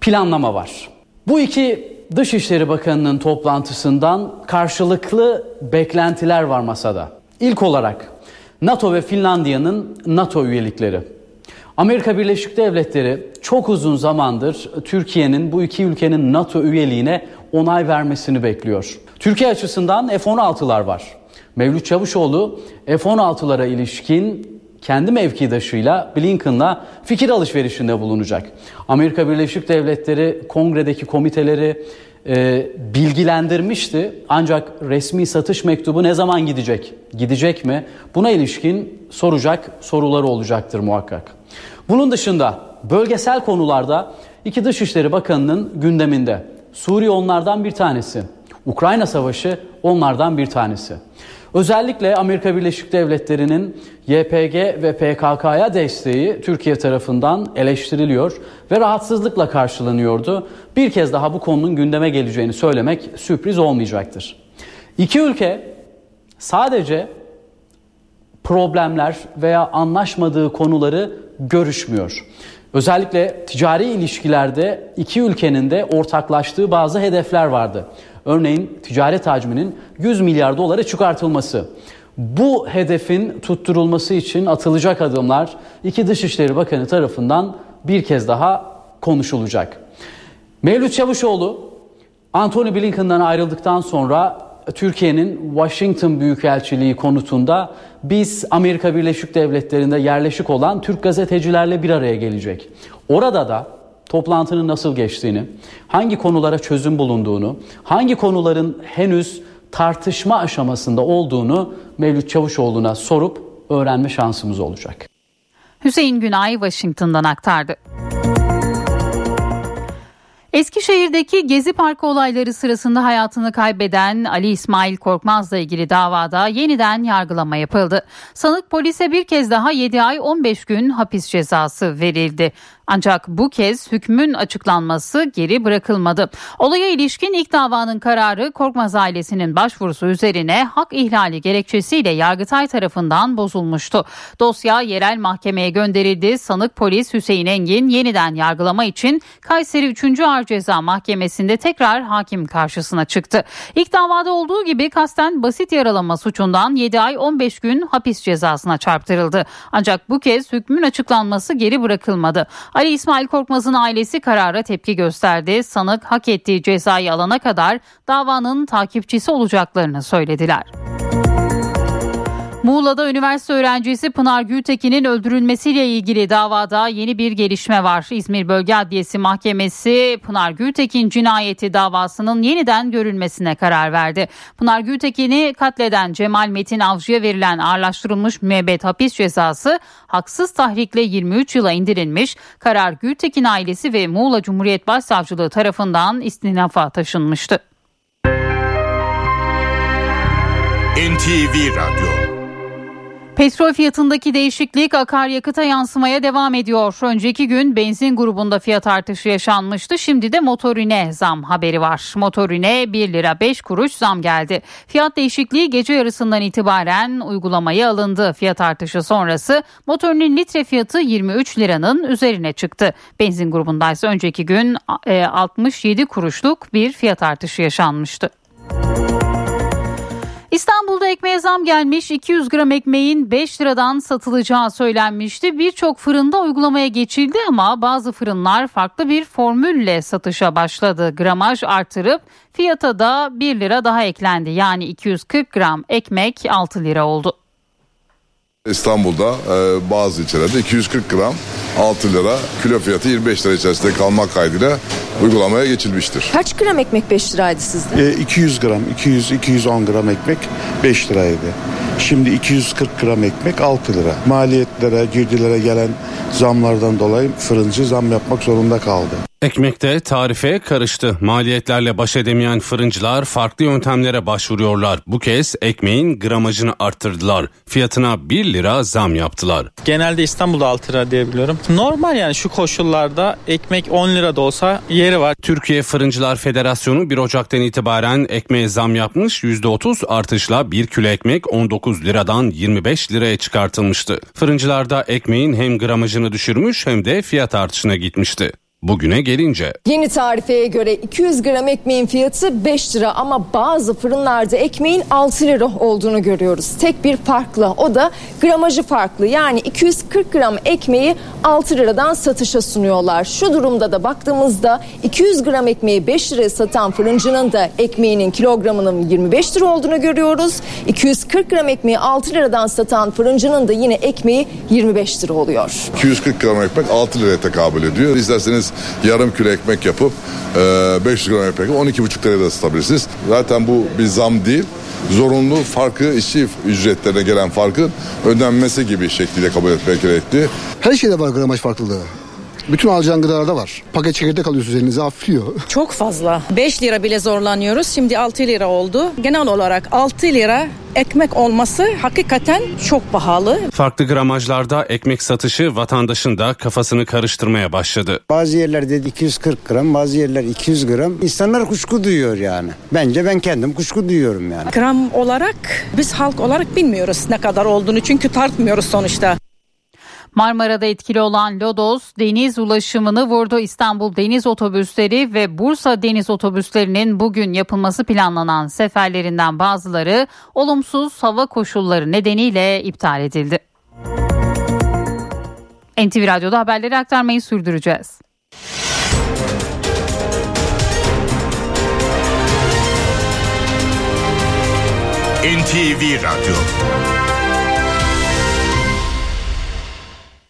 planlama var. Bu iki Dışişleri Bakanı'nın toplantısından karşılıklı beklentiler var masada. İlk olarak NATO ve Finlandiya'nın NATO üyelikleri. Amerika Birleşik Devletleri çok uzun zamandır Türkiye'nin bu iki ülkenin NATO üyeliğine onay vermesini bekliyor. Türkiye açısından F-16'lar var. Mevlüt Çavuşoğlu F-16'lara ilişkin kendi mevkidaşıyla Blinken'la fikir alışverişinde bulunacak. Amerika Birleşik Devletleri kongredeki komiteleri e, bilgilendirmişti. Ancak resmi satış mektubu ne zaman gidecek? Gidecek mi? Buna ilişkin soracak soruları olacaktır muhakkak. Bunun dışında bölgesel konularda iki Dışişleri Bakanı'nın gündeminde. Suriye onlardan bir tanesi. Ukrayna Savaşı onlardan bir tanesi. Özellikle Amerika Birleşik Devletleri'nin YPG ve PKK'ya desteği Türkiye tarafından eleştiriliyor ve rahatsızlıkla karşılanıyordu. Bir kez daha bu konunun gündeme geleceğini söylemek sürpriz olmayacaktır. İki ülke sadece problemler veya anlaşmadığı konuları görüşmüyor. Özellikle ticari ilişkilerde iki ülkenin de ortaklaştığı bazı hedefler vardı. Örneğin ticaret hacminin 100 milyar dolara çıkartılması. Bu hedefin tutturulması için atılacak adımlar iki Dışişleri Bakanı tarafından bir kez daha konuşulacak. Mevlüt Çavuşoğlu Antony Blinken'dan ayrıldıktan sonra Türkiye'nin Washington Büyükelçiliği konutunda biz Amerika Birleşik Devletleri'nde yerleşik olan Türk gazetecilerle bir araya gelecek. Orada da toplantının nasıl geçtiğini, hangi konulara çözüm bulunduğunu, hangi konuların henüz tartışma aşamasında olduğunu Mevlüt Çavuşoğlu'na sorup öğrenme şansımız olacak. Hüseyin Günay Washington'dan aktardı. Eskişehir'deki Gezi Parkı olayları sırasında hayatını kaybeden Ali İsmail Korkmaz'la ilgili davada yeniden yargılama yapıldı. Sanık polise bir kez daha 7 ay 15 gün hapis cezası verildi. Ancak bu kez hükmün açıklanması geri bırakılmadı. Olaya ilişkin ilk davanın kararı Korkmaz ailesinin başvurusu üzerine hak ihlali gerekçesiyle Yargıtay tarafından bozulmuştu. Dosya yerel mahkemeye gönderildi. Sanık polis Hüseyin Engin yeniden yargılama için Kayseri 3. Ağır Ceza Mahkemesi'nde tekrar hakim karşısına çıktı. İlk davada olduğu gibi kasten basit yaralama suçundan 7 ay 15 gün hapis cezasına çarptırıldı. Ancak bu kez hükmün açıklanması geri bırakılmadı. Ali İsmail Korkmaz'ın ailesi karara tepki gösterdi. Sanık hak ettiği cezayı alana kadar davanın takipçisi olacaklarını söylediler. Muğla'da üniversite öğrencisi Pınar Gültekin'in öldürülmesiyle ilgili davada yeni bir gelişme var. İzmir Bölge Adliyesi Mahkemesi Pınar Gültekin cinayeti davasının yeniden görülmesine karar verdi. Pınar Gültekin'i katleden Cemal Metin Avcı'ya verilen ağırlaştırılmış müebbet hapis cezası haksız tahrikle 23 yıla indirilmiş. Karar Gültekin ailesi ve Muğla Cumhuriyet Başsavcılığı tarafından istinafa taşınmıştı. NTV Radyo Petrol fiyatındaki değişiklik akaryakıta yansımaya devam ediyor. Önceki gün benzin grubunda fiyat artışı yaşanmıştı. Şimdi de motorine zam haberi var. Motorine 1 lira 5 kuruş zam geldi. Fiyat değişikliği gece yarısından itibaren uygulamaya alındı. Fiyat artışı sonrası motorinin litre fiyatı 23 liranın üzerine çıktı. Benzin grubunda ise önceki gün e, 67 kuruşluk bir fiyat artışı yaşanmıştı. İstanbul'da ekmeğe zam gelmiş 200 gram ekmeğin 5 liradan satılacağı söylenmişti. Birçok fırında uygulamaya geçildi ama bazı fırınlar farklı bir formülle satışa başladı. Gramaj artırıp fiyata da 1 lira daha eklendi. Yani 240 gram ekmek 6 lira oldu. İstanbul'da e, bazı ilçelerde 240 gram 6 lira kilo fiyatı 25 lira içerisinde kalmak kaydıyla uygulamaya geçilmiştir. Kaç gram ekmek 5 liraydı sizde? E, 200 gram, 200-210 gram ekmek 5 liraydı. Şimdi 240 gram ekmek 6 lira. Maliyetlere, girdilere gelen zamlardan dolayı fırıncı zam yapmak zorunda kaldı. Ekmekte tarife karıştı. Maliyetlerle baş edemeyen fırıncılar farklı yöntemlere başvuruyorlar. Bu kez ekmeğin gramajını arttırdılar. Fiyatına 1 lira zam yaptılar. Genelde İstanbul'da 6 lira diyebiliyorum. Normal yani şu koşullarda ekmek 10 lira da olsa yeri var. Türkiye Fırıncılar Federasyonu 1 Ocak'tan itibaren ekmeğe zam yapmış. %30 artışla 1 kilo ekmek 19 liradan 25 liraya çıkartılmıştı. Fırıncılarda ekmeğin hem gramajını düşürmüş hem de fiyat artışına gitmişti. Bugüne gelince Yeni tarifeye göre 200 gram ekmeğin fiyatı 5 lira ama bazı fırınlarda ekmeğin 6 lira olduğunu görüyoruz. Tek bir farklı o da gramajı farklı yani 240 gram ekmeği 6 liradan satışa sunuyorlar. Şu durumda da baktığımızda 200 gram ekmeği 5 liraya satan fırıncının da ekmeğinin kilogramının 25 lira olduğunu görüyoruz. 240 gram ekmeği 6 liradan satan fırıncının da yine ekmeği 25 lira oluyor. 240 gram ekmek 6 liraya tekabül ediyor. İsterseniz yarım kilo ekmek yapıp e, 500 gram ekmek 12,5 liraya da satabilirsiniz. Zaten bu bir zam değil. Zorunlu farkı işçi ücretlerine gelen farkın ödenmesi gibi şekliyle kabul etmek gerekli. Her şeyde var gramaj farklılığı. Bütün alacağın gıdalarda var. Paket çekirdek alıyorsunuz elinize hafifliyor. Çok fazla. 5 lira bile zorlanıyoruz. Şimdi 6 lira oldu. Genel olarak 6 lira ekmek olması hakikaten çok pahalı. farklı gramajlarda ekmek satışı vatandaşın da kafasını karıştırmaya başladı. Bazı yerlerde 240 gram, bazı yerler 200 gram. İnsanlar kuşku duyuyor yani. Bence ben kendim kuşku duyuyorum yani. Gram olarak biz halk olarak bilmiyoruz ne kadar olduğunu çünkü tartmıyoruz sonuçta. Marmara'da etkili olan Lodos deniz ulaşımını vurdu. İstanbul deniz otobüsleri ve Bursa deniz otobüslerinin bugün yapılması planlanan seferlerinden bazıları olumsuz hava koşulları nedeniyle iptal edildi. NTV Radyo'da haberleri aktarmayı sürdüreceğiz. NTV Radyo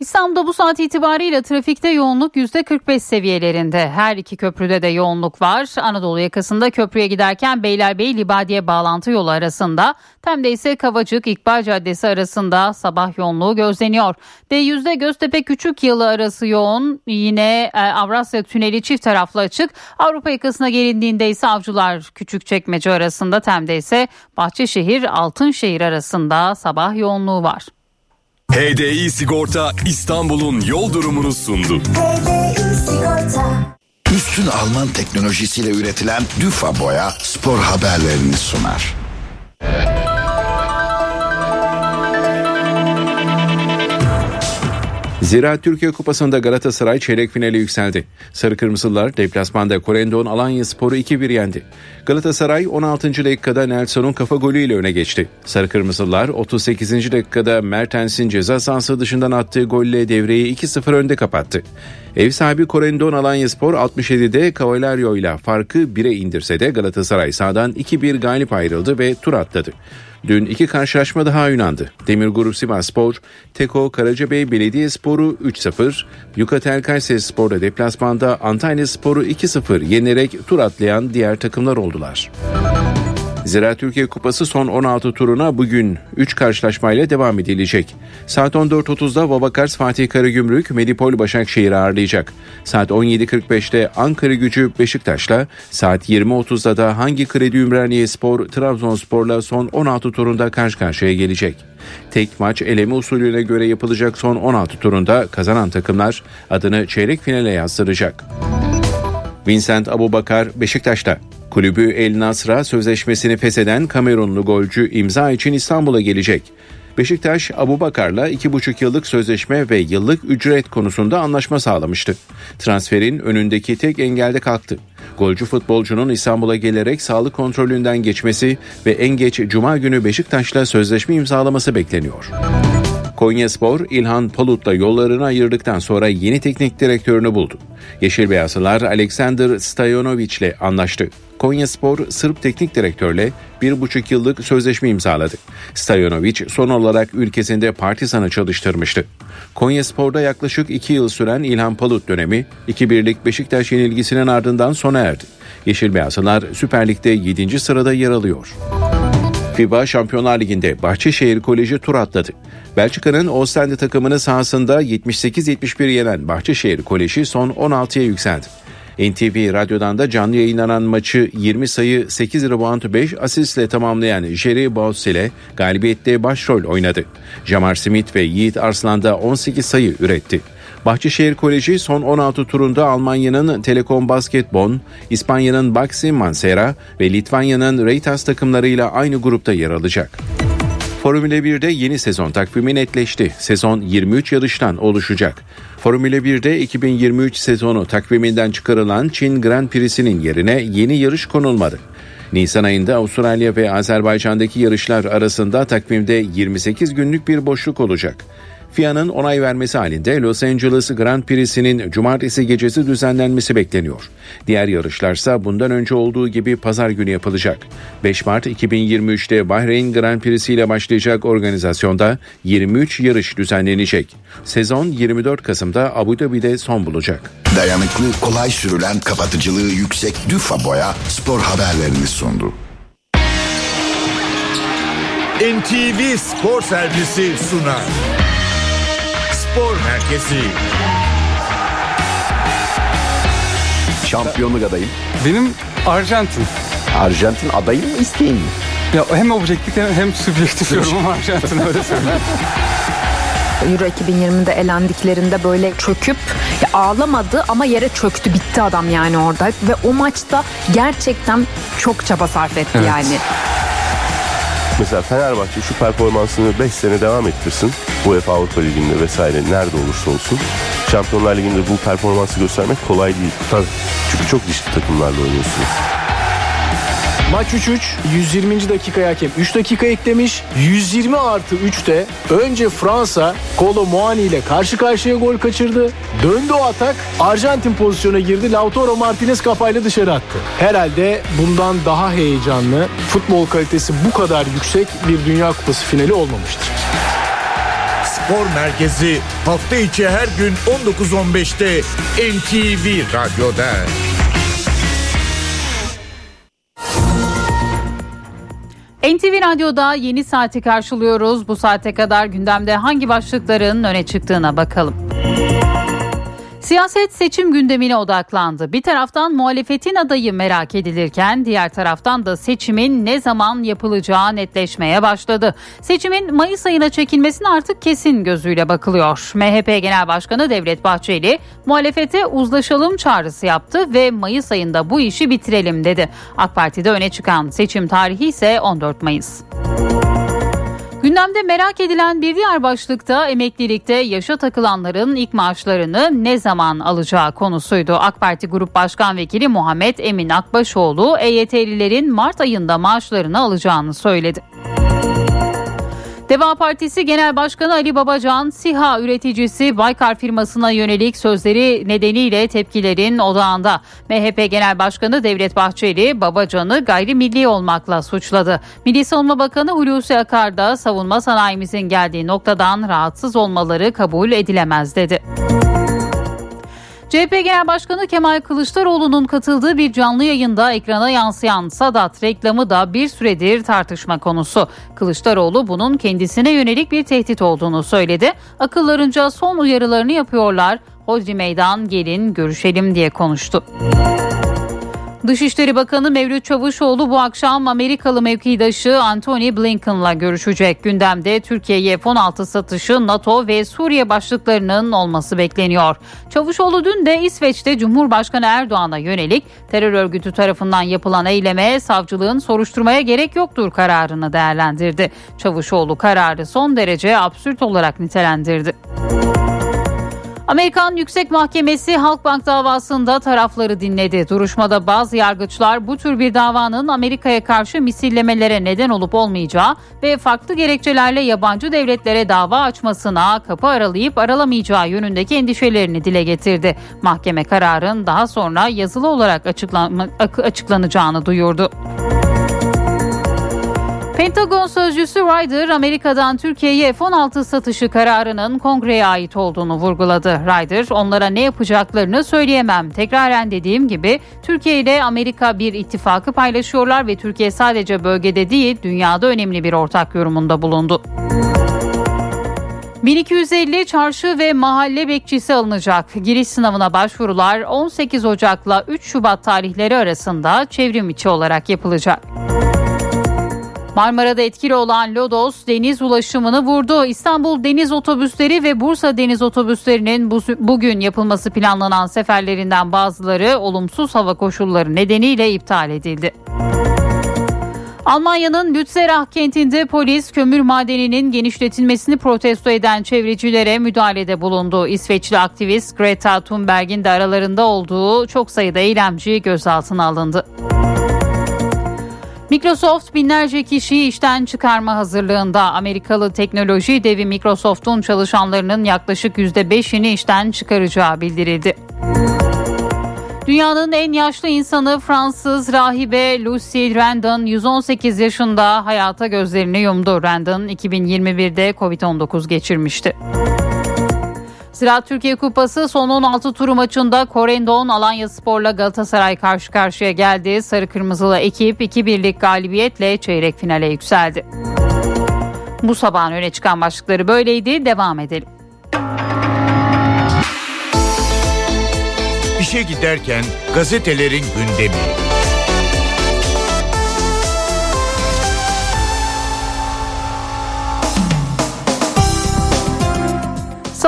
İstanbul'da bu saat itibariyle trafikte yoğunluk %45 seviyelerinde. Her iki köprüde de yoğunluk var. Anadolu yakasında köprüye giderken Beylerbeyi Libadiye bağlantı yolu arasında. Tem'de ise Kavacık İkbal Caddesi arasında sabah yoğunluğu gözleniyor. D100'de Göztepe Küçük Yalı arası yoğun. Yine e, Avrasya Tüneli çift taraflı açık. Avrupa yakasına gelindiğinde ise Avcılar Küçükçekmece arasında. Tem'de ise Bahçeşehir Altınşehir arasında sabah yoğunluğu var. HDI Sigorta İstanbul'un yol durumunu sundu. Üstün Alman teknolojisiyle üretilen Düfa Boya spor haberlerini sunar. Zira Türkiye Kupası'nda Galatasaray çeyrek finale yükseldi. Sarı Kırmızılar deplasmanda Korendon Alanya Sporu 2-1 yendi. Galatasaray 16. dakikada Nelson'un kafa golüyle öne geçti. Sarı Kırmızılar 38. dakikada Mertens'in ceza sahası dışından attığı golle devreyi 2-0 önde kapattı. Ev sahibi Korendon Alanya Spor 67'de Cavalario ile farkı 1'e indirse de Galatasaray sağdan 2-1 galip ayrıldı ve tur atladı. Dün iki karşılaşma daha oynandı. Demir Grup Sivas Spor, Teko Karacabey Belediyespor'u 3-0, Yukatel Kayseri Spor'da deplasmanda Antalya Spor'u 2-0 yenerek tur atlayan diğer takımlar oldular. Zira Türkiye Kupası son 16 turuna bugün 3 karşılaşmayla devam edilecek. Saat 14.30'da Vabakars Fatih Karagümrük Medipol Başakşehir'i ağırlayacak. Saat 17.45'te Ankara Gücü Beşiktaş'la, saat 20.30'da da Hangi Kredi Ümraniye Spor Trabzonspor'la son 16 turunda karşı karşıya gelecek. Tek maç eleme usulüne göre yapılacak son 16 turunda kazanan takımlar adını çeyrek finale yazdıracak. Vincent Abubakar Beşiktaş'ta. Kulübü El Nasr'a sözleşmesini fesheden Kamerunlu golcü imza için İstanbul'a gelecek. Beşiktaş Abu Bakar'la 2,5 yıllık sözleşme ve yıllık ücret konusunda anlaşma sağlamıştı. Transferin önündeki tek engelde kalktı. Golcü futbolcunun İstanbul'a gelerek sağlık kontrolünden geçmesi ve en geç Cuma günü Beşiktaş'la sözleşme imzalaması bekleniyor. Konyaspor İlhan Palut'la yollarını ayırdıktan sonra yeni teknik direktörünü buldu. Yeşil Beyazlılar Alexander Stajanovic ile anlaştı. Konyaspor Sırp teknik direktörle bir buçuk yıllık sözleşme imzaladı. Stajanovic son olarak ülkesinde Partizan'ı çalıştırmıştı. Konyaspor'da yaklaşık iki yıl süren İlhan Palut dönemi 2-1'lik Beşiktaş yenilgisinin ardından sona erdi. Yeşil Beyazlılar Süper Lig'de 7. sırada yer alıyor. FIBA Şampiyonlar Ligi'nde Bahçeşehir Koleji tur atladı. Belçika'nın Ostende takımını sahasında 78-71 yenen Bahçeşehir Koleji son 16'ya yükseldi. NTV Radyo'dan da canlı yayınlanan maçı 20 sayı 8 rebound 5 asistle tamamlayan Jerry Boss ile galibiyette başrol oynadı. Jamar Smith ve Yiğit Arslan da 18 sayı üretti. Bahçeşehir Koleji son 16 turunda Almanya'nın Telekom Basket Bonn, İspanya'nın Baxi Mansera ve Litvanya'nın Reitas takımlarıyla aynı grupta yer alacak. Formula 1'de yeni sezon takvimi netleşti. Sezon 23 yarıştan oluşacak. Formula 1'de 2023 sezonu takviminden çıkarılan Çin Grand Prix'sinin yerine yeni yarış konulmadı. Nisan ayında Avustralya ve Azerbaycan'daki yarışlar arasında takvimde 28 günlük bir boşluk olacak. FIA'nın onay vermesi halinde Los Angeles Grand Prix'sinin cumartesi gecesi düzenlenmesi bekleniyor. Diğer yarışlarsa bundan önce olduğu gibi pazar günü yapılacak. 5 Mart 2023'te Bahreyn Grand Prix'si ile başlayacak organizasyonda 23 yarış düzenlenecek. Sezon 24 Kasım'da Abu Dhabi'de son bulacak. Dayanıklı, kolay sürülen, kapatıcılığı yüksek Düfa Boya spor haberlerini sundu. NTV Spor Servisi sunar. Spor Merkezi. Şampiyonluk adayım. Benim Arjantin. Arjantin adayım mı isteğin mi? Ya hem objektif hem, hem subjektif yorumum Arjantin öyle söyleyeyim. Euro 2020'de elendiklerinde böyle çöküp ya ağlamadı ama yere çöktü bitti adam yani orada ve o maçta gerçekten çok çaba sarf etti Evet. yani. Mesela Fenerbahçe şu performansını 5 sene devam ettirsin. UEFA Avrupa Ligi'nde vesaire nerede olursa olsun. Şampiyonlar Ligi'nde bu performansı göstermek kolay değil. Tabii. Çünkü çok dişli takımlarla oynuyorsunuz. Maç 3-3. 120. dakikaya hakem 3 dakika eklemiş. 120 artı 3'te önce Fransa Kolo Muani ile karşı karşıya gol kaçırdı. Döndü o atak. Arjantin pozisyona girdi. Lautaro Martinez kafayla dışarı attı. Herhalde bundan daha heyecanlı, futbol kalitesi bu kadar yüksek bir Dünya Kupası finali olmamıştır. Spor Merkezi hafta içi her gün 19.15'te NTV Radyo'da. NTV Radyo'da yeni saati karşılıyoruz. Bu saate kadar gündemde hangi başlıkların öne çıktığına bakalım. Siyaset seçim gündemine odaklandı. Bir taraftan muhalefetin adayı merak edilirken diğer taraftan da seçimin ne zaman yapılacağı netleşmeye başladı. Seçimin Mayıs ayına çekilmesine artık kesin gözüyle bakılıyor. MHP Genel Başkanı Devlet Bahçeli muhalefete uzlaşalım çağrısı yaptı ve Mayıs ayında bu işi bitirelim dedi. AK Parti'de öne çıkan seçim tarihi ise 14 Mayıs. Gündemde merak edilen bir diğer başlıkta emeklilikte yaşa takılanların ilk maaşlarını ne zaman alacağı konusuydu. AK Parti Grup Başkan Vekili Muhammed Emin Akbaşoğlu EYT'lilerin Mart ayında maaşlarını alacağını söyledi. Deva Partisi Genel Başkanı Ali Babacan, SİHA üreticisi Baykar firmasına yönelik sözleri nedeniyle tepkilerin odağında. MHP Genel Başkanı Devlet Bahçeli, Babacan'ı gayrimilli olmakla suçladı. Milli Savunma Bakanı Hulusi Akar da savunma sanayimizin geldiği noktadan rahatsız olmaları kabul edilemez dedi. CHP Genel Başkanı Kemal Kılıçdaroğlu'nun katıldığı bir canlı yayında ekrana yansıyan Sadat reklamı da bir süredir tartışma konusu. Kılıçdaroğlu bunun kendisine yönelik bir tehdit olduğunu söyledi. Akıllarınca son uyarılarını yapıyorlar. Hodri meydan gelin görüşelim diye konuştu. Dışişleri Bakanı Mevlüt Çavuşoğlu bu akşam Amerikalı mevkidaşı Antony Blinken'la görüşecek. Gündemde Türkiye'ye F-16 satışı, NATO ve Suriye başlıklarının olması bekleniyor. Çavuşoğlu dün de İsveç'te Cumhurbaşkanı Erdoğan'a yönelik terör örgütü tarafından yapılan eyleme savcılığın soruşturmaya gerek yoktur kararını değerlendirdi. Çavuşoğlu kararı son derece absürt olarak nitelendirdi. Amerikan Yüksek Mahkemesi Halkbank davasında tarafları dinledi. Duruşmada bazı yargıçlar bu tür bir davanın Amerika'ya karşı misillemelere neden olup olmayacağı ve farklı gerekçelerle yabancı devletlere dava açmasına kapı aralayıp aralamayacağı yönündeki endişelerini dile getirdi. Mahkeme kararın daha sonra yazılı olarak açıklanacağını duyurdu. Pentagon sözcüsü Ryder, Amerika'dan Türkiye'ye F-16 satışı kararının kongreye ait olduğunu vurguladı. Ryder, onlara ne yapacaklarını söyleyemem. Tekraren dediğim gibi Türkiye ile Amerika bir ittifakı paylaşıyorlar ve Türkiye sadece bölgede değil dünyada önemli bir ortak yorumunda bulundu. 1250 çarşı ve mahalle bekçisi alınacak. Giriş sınavına başvurular 18 Ocak'la 3 Şubat tarihleri arasında çevrim içi olarak yapılacak. Marmara'da etkili olan Lodos deniz ulaşımını vurdu. İstanbul deniz otobüsleri ve Bursa deniz otobüslerinin bu, bugün yapılması planlanan seferlerinden bazıları olumsuz hava koşulları nedeniyle iptal edildi. Almanya'nın Lützerach kentinde polis kömür madeninin genişletilmesini protesto eden çevrecilere müdahalede bulundu. İsveçli aktivist Greta Thunberg'in de aralarında olduğu çok sayıda eylemci gözaltına alındı. Microsoft binlerce kişiyi işten çıkarma hazırlığında. Amerikalı teknoloji devi Microsoft'un çalışanlarının yaklaşık %5'ini işten çıkaracağı bildirildi. Dünyanın en yaşlı insanı Fransız rahibe Lucy Randon 118 yaşında hayata gözlerini yumdu. Randon 2021'de Covid-19 geçirmişti. Zira Türkiye Kupası son 16 turu maçında Korendon Alanya Spor'la Galatasaray karşı karşıya geldi. Sarı Kırmızılı ekip 2-1'lik galibiyetle çeyrek finale yükseldi. Bu sabahın öne çıkan başlıkları böyleydi. Devam edelim. İşe giderken gazetelerin gündemi.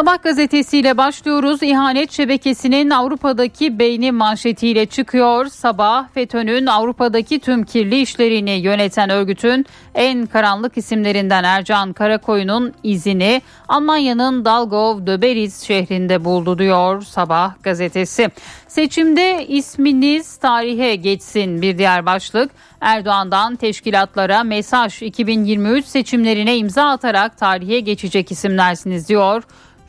Sabah gazetesiyle başlıyoruz. İhanet şebekesinin Avrupa'daki beyni manşetiyle çıkıyor. Sabah FETÖ'nün Avrupa'daki tüm kirli işlerini yöneten örgütün en karanlık isimlerinden Ercan Karakoyun'un izini Almanya'nın Dalgov Döberiz şehrinde buldu diyor Sabah gazetesi. Seçimde isminiz tarihe geçsin bir diğer başlık. Erdoğan'dan teşkilatlara mesaj 2023 seçimlerine imza atarak tarihe geçecek isimlersiniz diyor.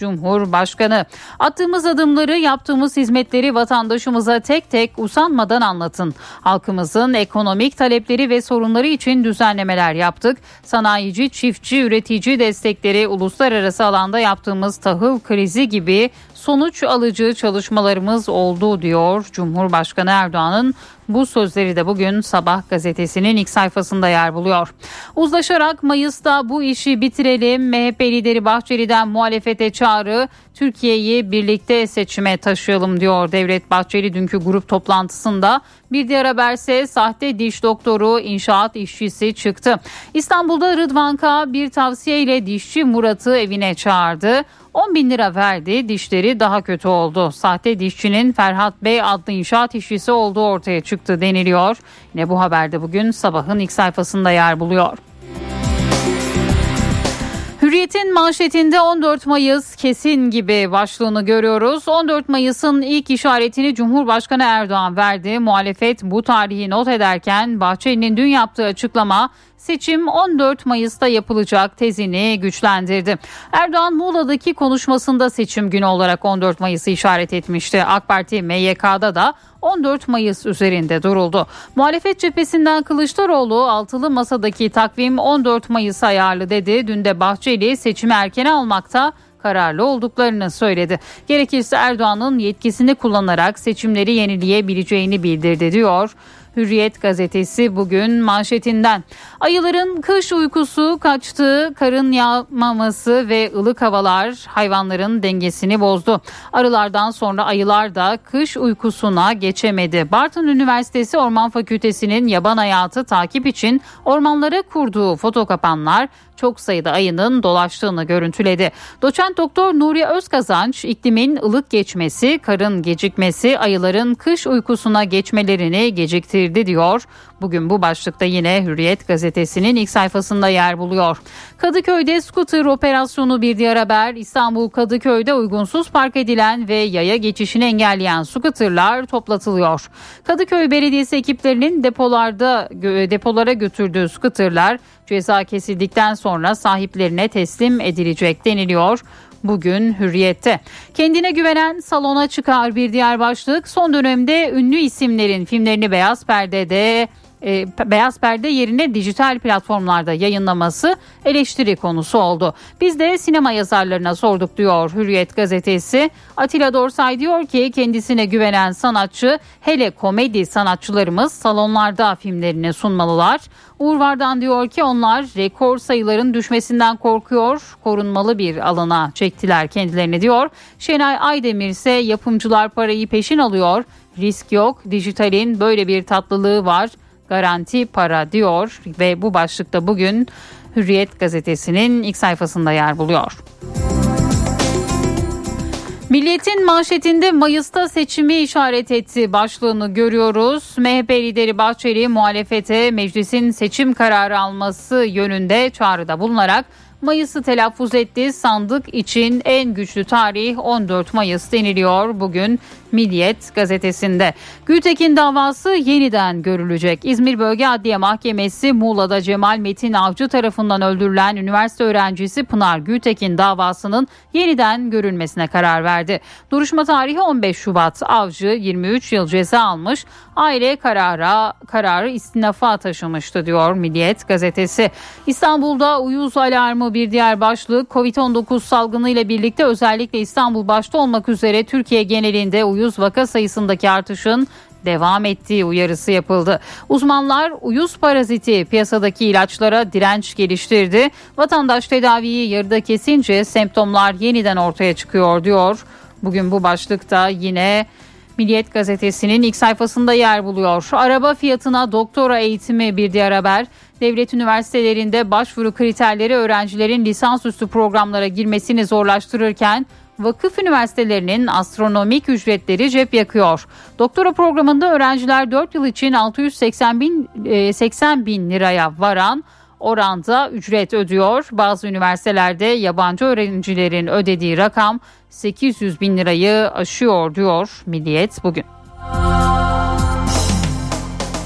Cumhurbaşkanı. Attığımız adımları, yaptığımız hizmetleri vatandaşımıza tek tek usanmadan anlatın. Halkımızın ekonomik talepleri ve sorunları için düzenlemeler yaptık. Sanayici, çiftçi, üretici destekleri, uluslararası alanda yaptığımız tahıl krizi gibi sonuç alıcı çalışmalarımız oldu diyor Cumhurbaşkanı Erdoğan'ın bu sözleri de bugün Sabah gazetesinin ilk sayfasında yer buluyor. Uzlaşarak Mayıs'ta bu işi bitirelim. MHP lideri Bahçeli'den muhalefete çağrı. Türkiye'yi birlikte seçime taşıyalım diyor Devlet Bahçeli dünkü grup toplantısında. Bir diğer haberse sahte diş doktoru inşaat işçisi çıktı. İstanbul'da Rıdvan K bir tavsiyeyle dişçi Murat'ı evine çağırdı. 10 bin lira verdi dişleri daha kötü oldu. Sahte dişçinin Ferhat Bey adlı inşaat işçisi olduğu ortaya çıktı deniliyor. Yine bu haberde bugün sabahın ilk sayfasında yer buluyor. Hürriyet'in manşetinde 14 Mayıs kesin gibi başlığını görüyoruz. 14 Mayıs'ın ilk işaretini Cumhurbaşkanı Erdoğan verdi. Muhalefet bu tarihi not ederken Bahçeli'nin dün yaptığı açıklama seçim 14 Mayıs'ta yapılacak tezini güçlendirdi. Erdoğan Muğla'daki konuşmasında seçim günü olarak 14 Mayıs'ı işaret etmişti. AK Parti MYK'da da 14 Mayıs üzerinde duruldu. Muhalefet cephesinden Kılıçdaroğlu altılı masadaki takvim 14 Mayıs ayarlı dedi. Dün de Bahçeli seçimi erken almakta kararlı olduklarını söyledi. Gerekirse Erdoğan'ın yetkisini kullanarak seçimleri yenileyebileceğini bildirdi diyor. Hürriyet gazetesi bugün manşetinden. Ayıların kış uykusu kaçtığı karın yağmaması ve ılık havalar hayvanların dengesini bozdu. Arılardan sonra ayılar da kış uykusuna geçemedi. Bartın Üniversitesi Orman Fakültesi'nin yaban hayatı takip için ormanlara kurduğu foto kapanlar çok sayıda ayının dolaştığını görüntüledi. Doçent Doktor Nuri Özkazanç iklimin ılık geçmesi, karın gecikmesi ayıların kış uykusuna geçmelerini geciktirdi diyor. Bugün bu başlıkta yine Hürriyet gazetesinin ilk sayfasında yer buluyor. Kadıköy'de scooter operasyonu bir diğer haber. İstanbul Kadıköy'de uygunsuz park edilen ve yaya geçişini engelleyen scooterlar toplatılıyor. Kadıköy Belediyesi ekiplerinin depolarda depolara götürdüğü scooterlar ceza kesildikten sonra sahiplerine teslim edilecek deniliyor. Bugün Hürriyet'te. Kendine güvenen salona çıkar bir diğer başlık. Son dönemde ünlü isimlerin filmlerini beyaz perdede e, beyaz perde yerine dijital platformlarda yayınlaması eleştiri konusu oldu. Biz de sinema yazarlarına sorduk diyor Hürriyet gazetesi. Atilla Dorsay diyor ki kendisine güvenen sanatçı hele komedi sanatçılarımız salonlarda filmlerini sunmalılar. Uğur Vardan diyor ki onlar rekor sayıların düşmesinden korkuyor. Korunmalı bir alana çektiler kendilerini diyor. Şenay Aydemir ise yapımcılar parayı peşin alıyor. Risk yok. Dijitalin böyle bir tatlılığı var garanti para diyor ve bu başlıkta bugün Hürriyet gazetesinin ilk sayfasında yer buluyor. Milliyetin manşetinde Mayıs'ta seçimi işaret etti başlığını görüyoruz. MHP lideri Bahçeli muhalefete meclisin seçim kararı alması yönünde çağrıda bulunarak Mayıs'ı telaffuz etti. Sandık için en güçlü tarih 14 Mayıs deniliyor bugün Milliyet gazetesinde. Gültekin davası yeniden görülecek. İzmir Bölge Adliye Mahkemesi Muğla'da Cemal Metin Avcı tarafından öldürülen üniversite öğrencisi Pınar Gültekin davasının yeniden görülmesine karar verdi. Duruşma tarihi 15 Şubat. Avcı 23 yıl ceza almış. Aile karara kararı istinafa taşımıştı diyor Milliyet gazetesi. İstanbul'da uyuz alarmı bir diğer başlık Covid-19 salgını ile birlikte özellikle İstanbul başta olmak üzere Türkiye genelinde uyuz vaka sayısındaki artışın devam ettiği uyarısı yapıldı. Uzmanlar uyuz paraziti piyasadaki ilaçlara direnç geliştirdi. Vatandaş tedaviyi yarıda kesince semptomlar yeniden ortaya çıkıyor diyor. Bugün bu başlıkta yine Milliyet gazetesinin ilk sayfasında yer buluyor. Araba fiyatına doktora eğitimi bir diğer haber. Devlet üniversitelerinde başvuru kriterleri öğrencilerin lisansüstü programlara girmesini zorlaştırırken vakıf üniversitelerinin astronomik ücretleri cep yakıyor. Doktora programında öğrenciler 4 yıl için 680 bin, 80 e, bin liraya varan oranda ücret ödüyor. Bazı üniversitelerde yabancı öğrencilerin ödediği rakam 800 bin lirayı aşıyor diyor Milliyet bugün.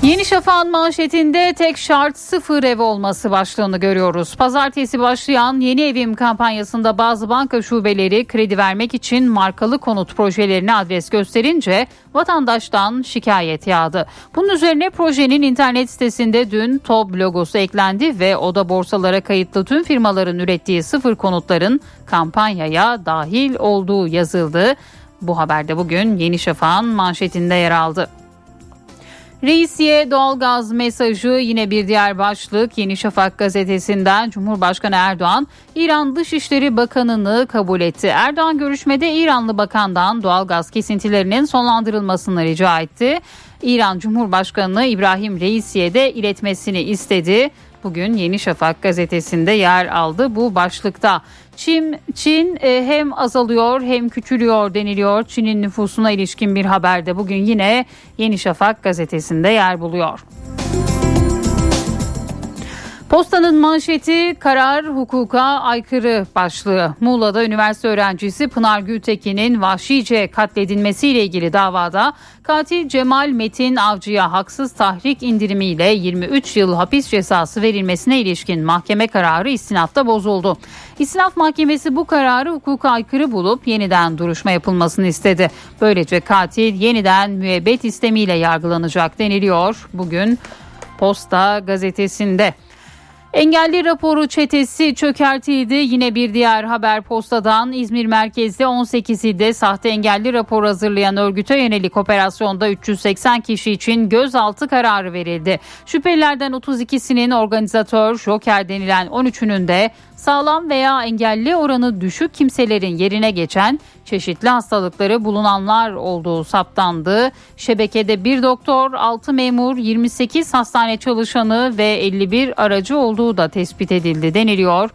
Yeni Şafak'ın manşetinde tek şart sıfır ev olması başlığını görüyoruz. Pazartesi başlayan yeni evim kampanyasında bazı banka şubeleri kredi vermek için markalı konut projelerine adres gösterince vatandaştan şikayet yağdı. Bunun üzerine projenin internet sitesinde dün TOB logosu eklendi ve oda borsalara kayıtlı tüm firmaların ürettiği sıfır konutların kampanyaya dahil olduğu yazıldı. Bu haberde bugün Yeni Şafak'ın manşetinde yer aldı. Reisiye doğalgaz mesajı yine bir diğer başlık Yeni Şafak gazetesinden Cumhurbaşkanı Erdoğan İran Dışişleri Bakanı'nı kabul etti. Erdoğan görüşmede İranlı bakandan doğalgaz kesintilerinin sonlandırılmasını rica etti. İran Cumhurbaşkanı İbrahim Reisiye de iletmesini istedi. Bugün Yeni Şafak gazetesinde yer aldı bu başlıkta. Çin, Çin e, hem azalıyor hem küçülüyor deniliyor. Çin'in nüfusuna ilişkin bir haberde bugün yine Yeni Şafak gazetesinde yer buluyor. Postanın manşeti karar hukuka aykırı başlığı. Muğla'da üniversite öğrencisi Pınar Gültekin'in vahşice katledilmesiyle ilgili davada katil Cemal Metin Avcı'ya haksız tahrik indirimiyle 23 yıl hapis cezası verilmesine ilişkin mahkeme kararı istinafta bozuldu. İstinaf mahkemesi bu kararı hukuka aykırı bulup yeniden duruşma yapılmasını istedi. Böylece katil yeniden müebbet istemiyle yargılanacak deniliyor bugün Posta gazetesinde. Engelli raporu çetesi çökertildi. Yine bir diğer haber postadan İzmir merkezde 18 ilde sahte engelli rapor hazırlayan örgüte yönelik operasyonda 380 kişi için gözaltı kararı verildi. Şüphelilerden 32'sinin organizatör Joker denilen 13'ünün de sağlam veya engelli oranı düşük kimselerin yerine geçen çeşitli hastalıkları bulunanlar olduğu saptandı. Şebekede bir doktor, 6 memur, 28 hastane çalışanı ve 51 aracı olduğu da tespit edildi deniliyor.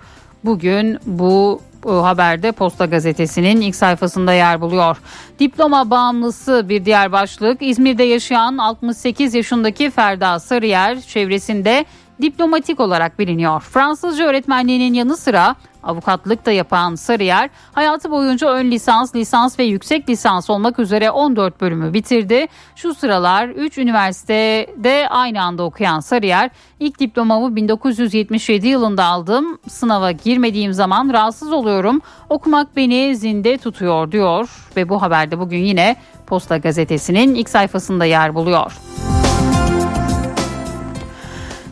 Bugün bu bu haberde Posta Gazetesi'nin ilk sayfasında yer buluyor. Diploma bağımlısı bir diğer başlık. İzmir'de yaşayan 68 yaşındaki Ferda Sarıyer çevresinde diplomatik olarak biliniyor. Fransızca öğretmenliğinin yanı sıra avukatlık da yapan Sarıyer hayatı boyunca ön lisans, lisans ve yüksek lisans olmak üzere 14 bölümü bitirdi. Şu sıralar 3 üniversitede aynı anda okuyan Sarıyer ilk diplomamı 1977 yılında aldım. Sınava girmediğim zaman rahatsız oluyorum. Okumak beni zinde tutuyor diyor ve bu haberde bugün yine Posta Gazetesi'nin ilk sayfasında yer buluyor.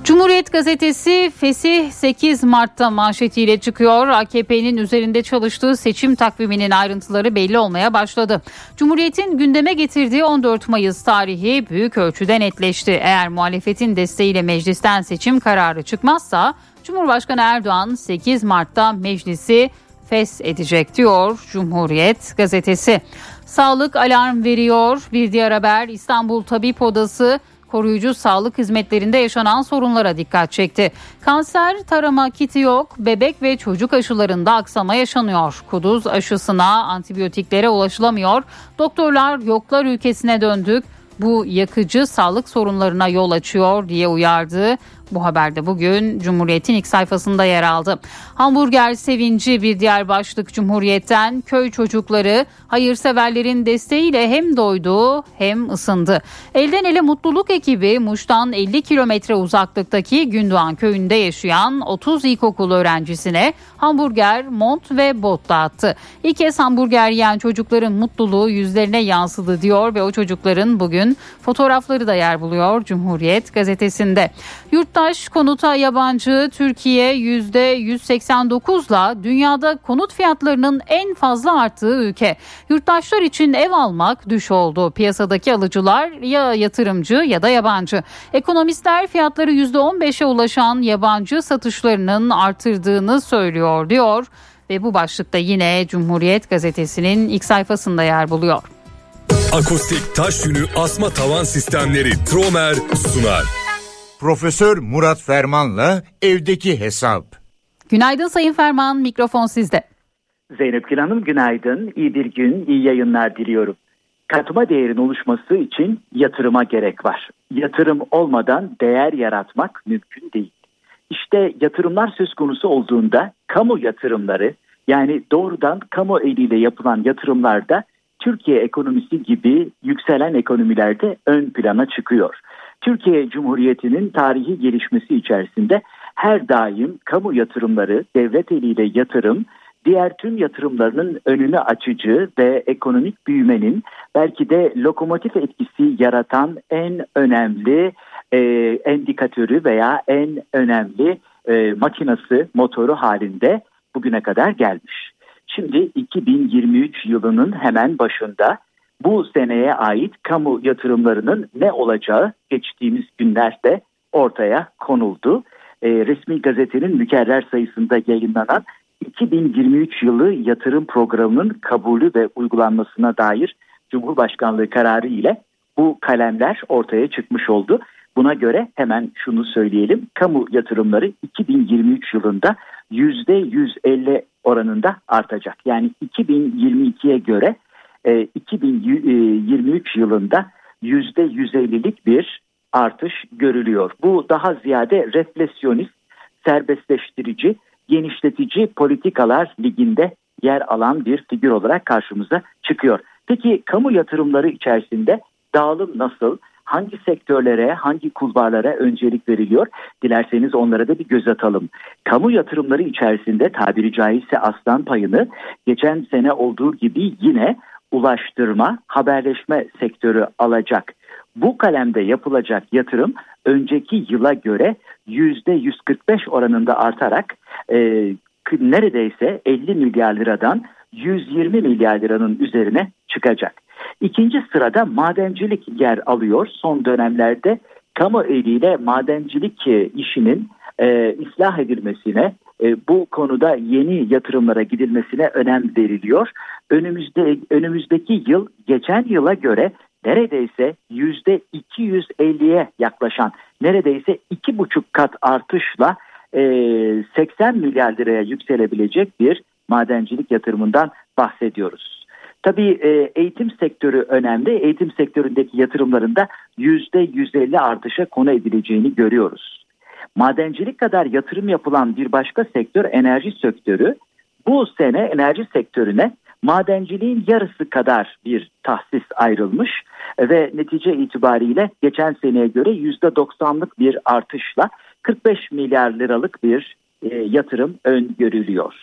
Cumhuriyet gazetesi Fesih 8 Mart'ta manşetiyle çıkıyor. AKP'nin üzerinde çalıştığı seçim takviminin ayrıntıları belli olmaya başladı. Cumhuriyet'in gündeme getirdiği 14 Mayıs tarihi büyük ölçüde netleşti. Eğer muhalefetin desteğiyle meclisten seçim kararı çıkmazsa Cumhurbaşkanı Erdoğan 8 Mart'ta meclisi fes edecek diyor Cumhuriyet gazetesi. Sağlık alarm veriyor. Bir diğer haber İstanbul Tabip Odası koruyucu sağlık hizmetlerinde yaşanan sorunlara dikkat çekti. Kanser tarama kiti yok, bebek ve çocuk aşılarında aksama yaşanıyor. Kuduz aşısına, antibiyotiklere ulaşılamıyor. Doktorlar yoklar ülkesine döndük. Bu yakıcı sağlık sorunlarına yol açıyor diye uyardı. Bu haberde bugün Cumhuriyet'in ilk sayfasında yer aldı. Hamburger sevinci bir diğer başlık Cumhuriyet'ten köy çocukları hayırseverlerin desteğiyle hem doydu hem ısındı. Elden ele mutluluk ekibi Muş'tan 50 kilometre uzaklıktaki Gündoğan köyünde yaşayan 30 ilkokul öğrencisine hamburger, mont ve bot dağıttı. İlk kez hamburger yiyen çocukların mutluluğu yüzlerine yansıdı diyor ve o çocukların bugün fotoğrafları da yer buluyor Cumhuriyet gazetesinde. Yurtta Yurttaş konuta yabancı Türkiye %189'la dünyada konut fiyatlarının en fazla arttığı ülke. Yurttaşlar için ev almak düş oldu. Piyasadaki alıcılar ya yatırımcı ya da yabancı. Ekonomistler fiyatları %15'e ulaşan yabancı satışlarının artırdığını söylüyor diyor ve bu başlıkta yine Cumhuriyet gazetesinin ilk sayfasında yer buluyor. Akustik taş yünü asma tavan sistemleri Tromer sunar. Profesör Murat Ferman'la evdeki hesap. Günaydın Sayın Ferman, mikrofon sizde. Zeynep Gül Hanım günaydın, iyi bir gün, iyi yayınlar diliyorum. Katma değerin oluşması için yatırıma gerek var. Yatırım olmadan değer yaratmak mümkün değil. İşte yatırımlar söz konusu olduğunda kamu yatırımları yani doğrudan kamu eliyle yapılan yatırımlarda Türkiye ekonomisi gibi yükselen ekonomilerde ön plana çıkıyor. Türkiye Cumhuriyeti'nin tarihi gelişmesi içerisinde her daim kamu yatırımları, devlet eliyle yatırım, diğer tüm yatırımlarının önünü açıcı ve ekonomik büyümenin belki de lokomotif etkisi yaratan en önemli e, endikatörü veya en önemli e, makinası, motoru halinde bugüne kadar gelmiş. Şimdi 2023 yılının hemen başında bu seneye ait kamu yatırımlarının ne olacağı geçtiğimiz günlerde ortaya konuldu. E, resmi gazetenin mükerrer sayısında yayınlanan 2023 yılı yatırım programının kabulü ve uygulanmasına dair Cumhurbaşkanlığı kararı ile bu kalemler ortaya çıkmış oldu. Buna göre hemen şunu söyleyelim. Kamu yatırımları 2023 yılında %150 oranında artacak. Yani 2022'ye göre 2023 e, yılında %150'lik bir artış görülüyor. Bu daha ziyade refleksiyonist serbestleştirici, genişletici politikalar liginde yer alan bir figür olarak karşımıza çıkıyor. Peki kamu yatırımları içerisinde dağılım nasıl? Hangi sektörlere, hangi kulvarlara öncelik veriliyor? Dilerseniz onlara da bir göz atalım. Kamu yatırımları içerisinde tabiri caizse aslan payını geçen sene olduğu gibi yine ulaştırma, haberleşme sektörü alacak. Bu kalemde yapılacak yatırım önceki yıla göre %145 oranında artarak e, neredeyse 50 milyar liradan 120 milyar liranın üzerine çıkacak. İkinci sırada madencilik yer alıyor. Son dönemlerde kamu eliyle madencilik e, işinin e, ıslah edilmesine, bu konuda yeni yatırımlara gidilmesine önem veriliyor. Önümüzde önümüzdeki yıl geçen yıla göre neredeyse yüzde 250'ye yaklaşan neredeyse iki buçuk kat artışla e, 80 milyar liraya yükselebilecek bir madencilik yatırımından bahsediyoruz. Tabii e, eğitim sektörü önemli. Eğitim sektöründeki yatırımlarında yüzde 150 artışa konu edileceğini görüyoruz. Madencilik kadar yatırım yapılan bir başka sektör enerji sektörü. Bu sene enerji sektörüne madenciliğin yarısı kadar bir tahsis ayrılmış ve netice itibariyle geçen seneye göre %90'lık bir artışla 45 milyar liralık bir e, yatırım öngörülüyor.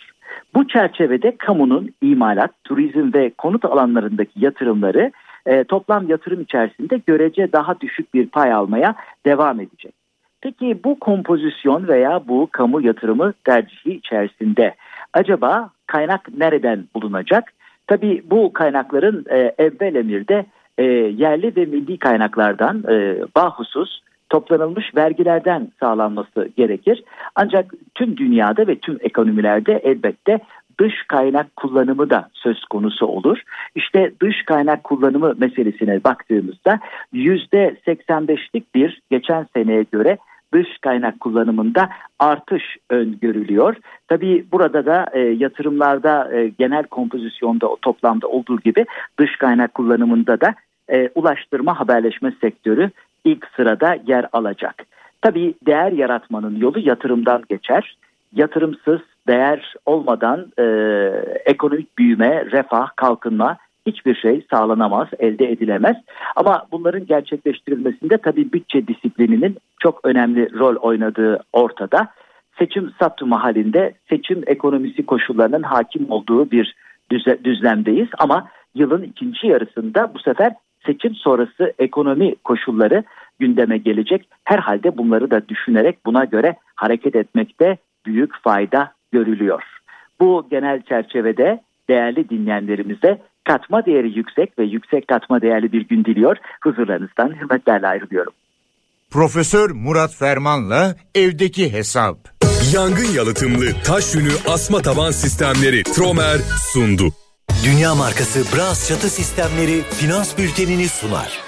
Bu çerçevede kamunun imalat, turizm ve konut alanlarındaki yatırımları e, toplam yatırım içerisinde görece daha düşük bir pay almaya devam edecek. Peki bu kompozisyon veya bu kamu yatırımı tercihi içerisinde acaba kaynak nereden bulunacak? Tabii bu kaynakların e, evvel emirde e, yerli ve milli kaynaklardan e, bahusuz toplanılmış vergilerden sağlanması gerekir. Ancak tüm dünyada ve tüm ekonomilerde elbette dış kaynak kullanımı da söz konusu olur. İşte dış kaynak kullanımı meselesine baktığımızda %85'lik bir geçen seneye göre dış kaynak kullanımında artış öngörülüyor. Tabii burada da e, yatırımlarda e, genel kompozisyonda o toplamda olduğu gibi dış kaynak kullanımında da e, ulaştırma haberleşme sektörü ilk sırada yer alacak. Tabii değer yaratmanın yolu yatırımdan geçer. Yatırımsız değer olmadan e, ekonomik büyüme, refah, kalkınma hiçbir şey sağlanamaz, elde edilemez. Ama bunların gerçekleştirilmesinde tabii bütçe disiplininin çok önemli rol oynadığı ortada. Seçim satımı halinde seçim ekonomisi koşullarının hakim olduğu bir düzlemdeyiz ama yılın ikinci yarısında bu sefer seçim sonrası ekonomi koşulları gündeme gelecek. Herhalde bunları da düşünerek buna göre hareket etmekte büyük fayda görülüyor. Bu genel çerçevede değerli dinleyenlerimize katma değeri yüksek ve yüksek katma değerli bir gün diliyor. Huzurlarınızdan hürmetlerle ayrılıyorum. Profesör Murat Ferman'la evdeki hesap. Yangın yalıtımlı taş yünü asma taban sistemleri Tromer sundu. Dünya markası Bras çatı sistemleri finans bültenini sunar.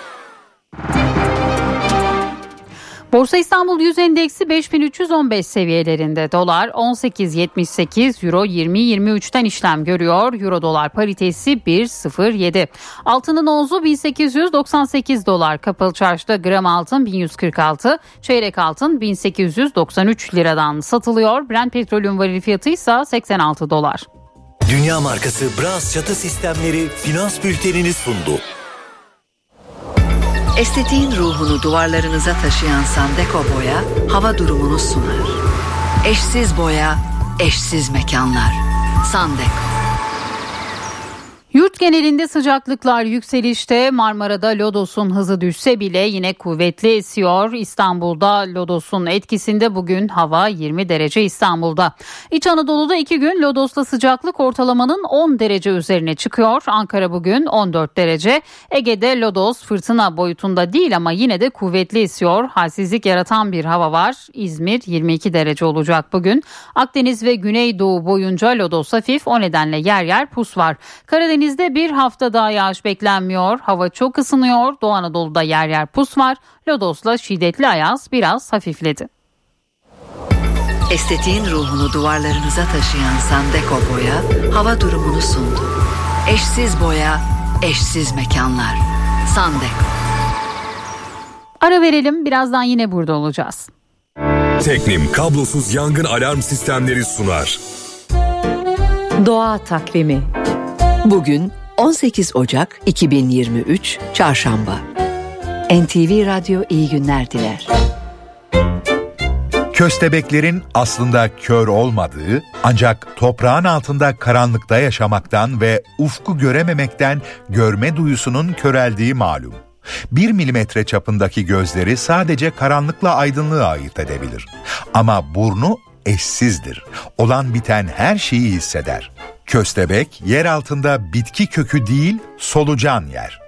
Borsa İstanbul Yüz Endeksi 5315 seviyelerinde. Dolar 18.78, Euro 20.23'ten işlem görüyor. Euro dolar paritesi 1.07. Altının ozu 1898 dolar. Kapalı çarşıda gram altın 1146, çeyrek altın 1893 liradan satılıyor. Brent petrolün varil fiyatı ise 86 dolar. Dünya markası Bras çatı sistemleri finans bültenini sundu. Estetiğin ruhunu duvarlarınıza taşıyan Sandeko Boya hava durumunu sunar. Eşsiz boya, eşsiz mekanlar. Sandeko. Yurt genelinde sıcaklıklar yükselişte. Marmara'da lodosun hızı düşse bile yine kuvvetli esiyor. İstanbul'da lodosun etkisinde bugün hava 20 derece İstanbul'da. İç Anadolu'da iki gün lodosla sıcaklık ortalamanın 10 derece üzerine çıkıyor. Ankara bugün 14 derece. Ege'de lodos fırtına boyutunda değil ama yine de kuvvetli esiyor. Halsizlik yaratan bir hava var. İzmir 22 derece olacak bugün. Akdeniz ve Güneydoğu boyunca lodos hafif o nedenle yer yer pus var. Karadeniz Karadeniz'de bir hafta daha yağış beklenmiyor. Hava çok ısınıyor. Doğu Anadolu'da yer yer pus var. Lodos'la şiddetli ayaz biraz hafifledi. Estetiğin ruhunu duvarlarınıza taşıyan Sandeko Boya hava durumunu sundu. Eşsiz boya, eşsiz mekanlar. Sandeko. Ara verelim birazdan yine burada olacağız. Teknim kablosuz yangın alarm sistemleri sunar. Doğa takvimi. Bugün 18 Ocak 2023 Çarşamba. NTV Radyo iyi günler diler. Köstebeklerin aslında kör olmadığı ancak toprağın altında karanlıkta yaşamaktan ve ufku görememekten görme duyusunun köreldiği malum. 1 milimetre çapındaki gözleri sadece karanlıkla aydınlığı ayırt edebilir. Ama burnu eşsizdir. Olan biten her şeyi hisseder. Köstebek yer altında bitki kökü değil solucan yer.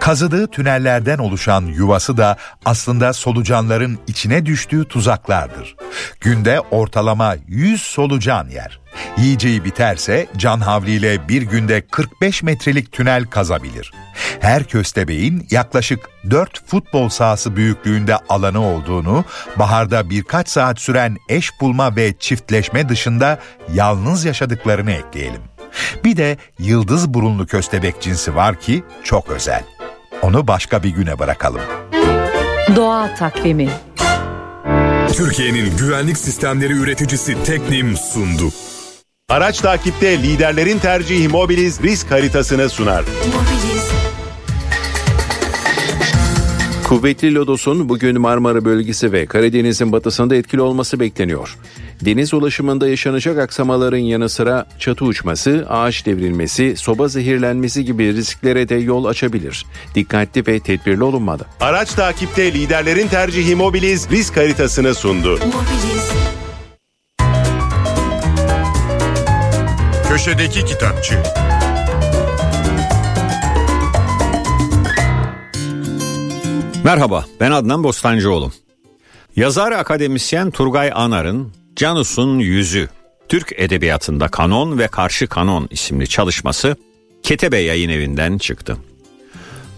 Kazıdığı tünellerden oluşan yuvası da aslında solucanların içine düştüğü tuzaklardır. Günde ortalama 100 solucan yer. Yiyeceği biterse can havliyle bir günde 45 metrelik tünel kazabilir. Her köstebeğin yaklaşık 4 futbol sahası büyüklüğünde alanı olduğunu, baharda birkaç saat süren eş bulma ve çiftleşme dışında yalnız yaşadıklarını ekleyelim. Bir de yıldız burunlu köstebek cinsi var ki çok özel. Onu başka bir güne bırakalım. Doğa takvimi. Türkiye'nin güvenlik sistemleri üreticisi Teknim sundu. Araç takipte liderlerin tercihi Mobiliz risk haritasını sunar. Kuvvetli lodosun bugün Marmara bölgesi ve Karadeniz'in batısında etkili olması bekleniyor. Deniz ulaşımında yaşanacak aksamaların yanı sıra çatı uçması, ağaç devrilmesi, soba zehirlenmesi gibi risklere de yol açabilir. Dikkatli ve tedbirli olunmalı. Araç takipte liderlerin tercihi Mobiliz risk haritasını sundu. Köşedeki kitapçı. Merhaba, ben Adnan Bostancıoğlu. Yazar akademisyen Turgay Anar'ın Canus'un Yüzü, Türk Edebiyatı'nda Kanon ve Karşı Kanon isimli çalışması Ketebe Yayın Evi'nden çıktı.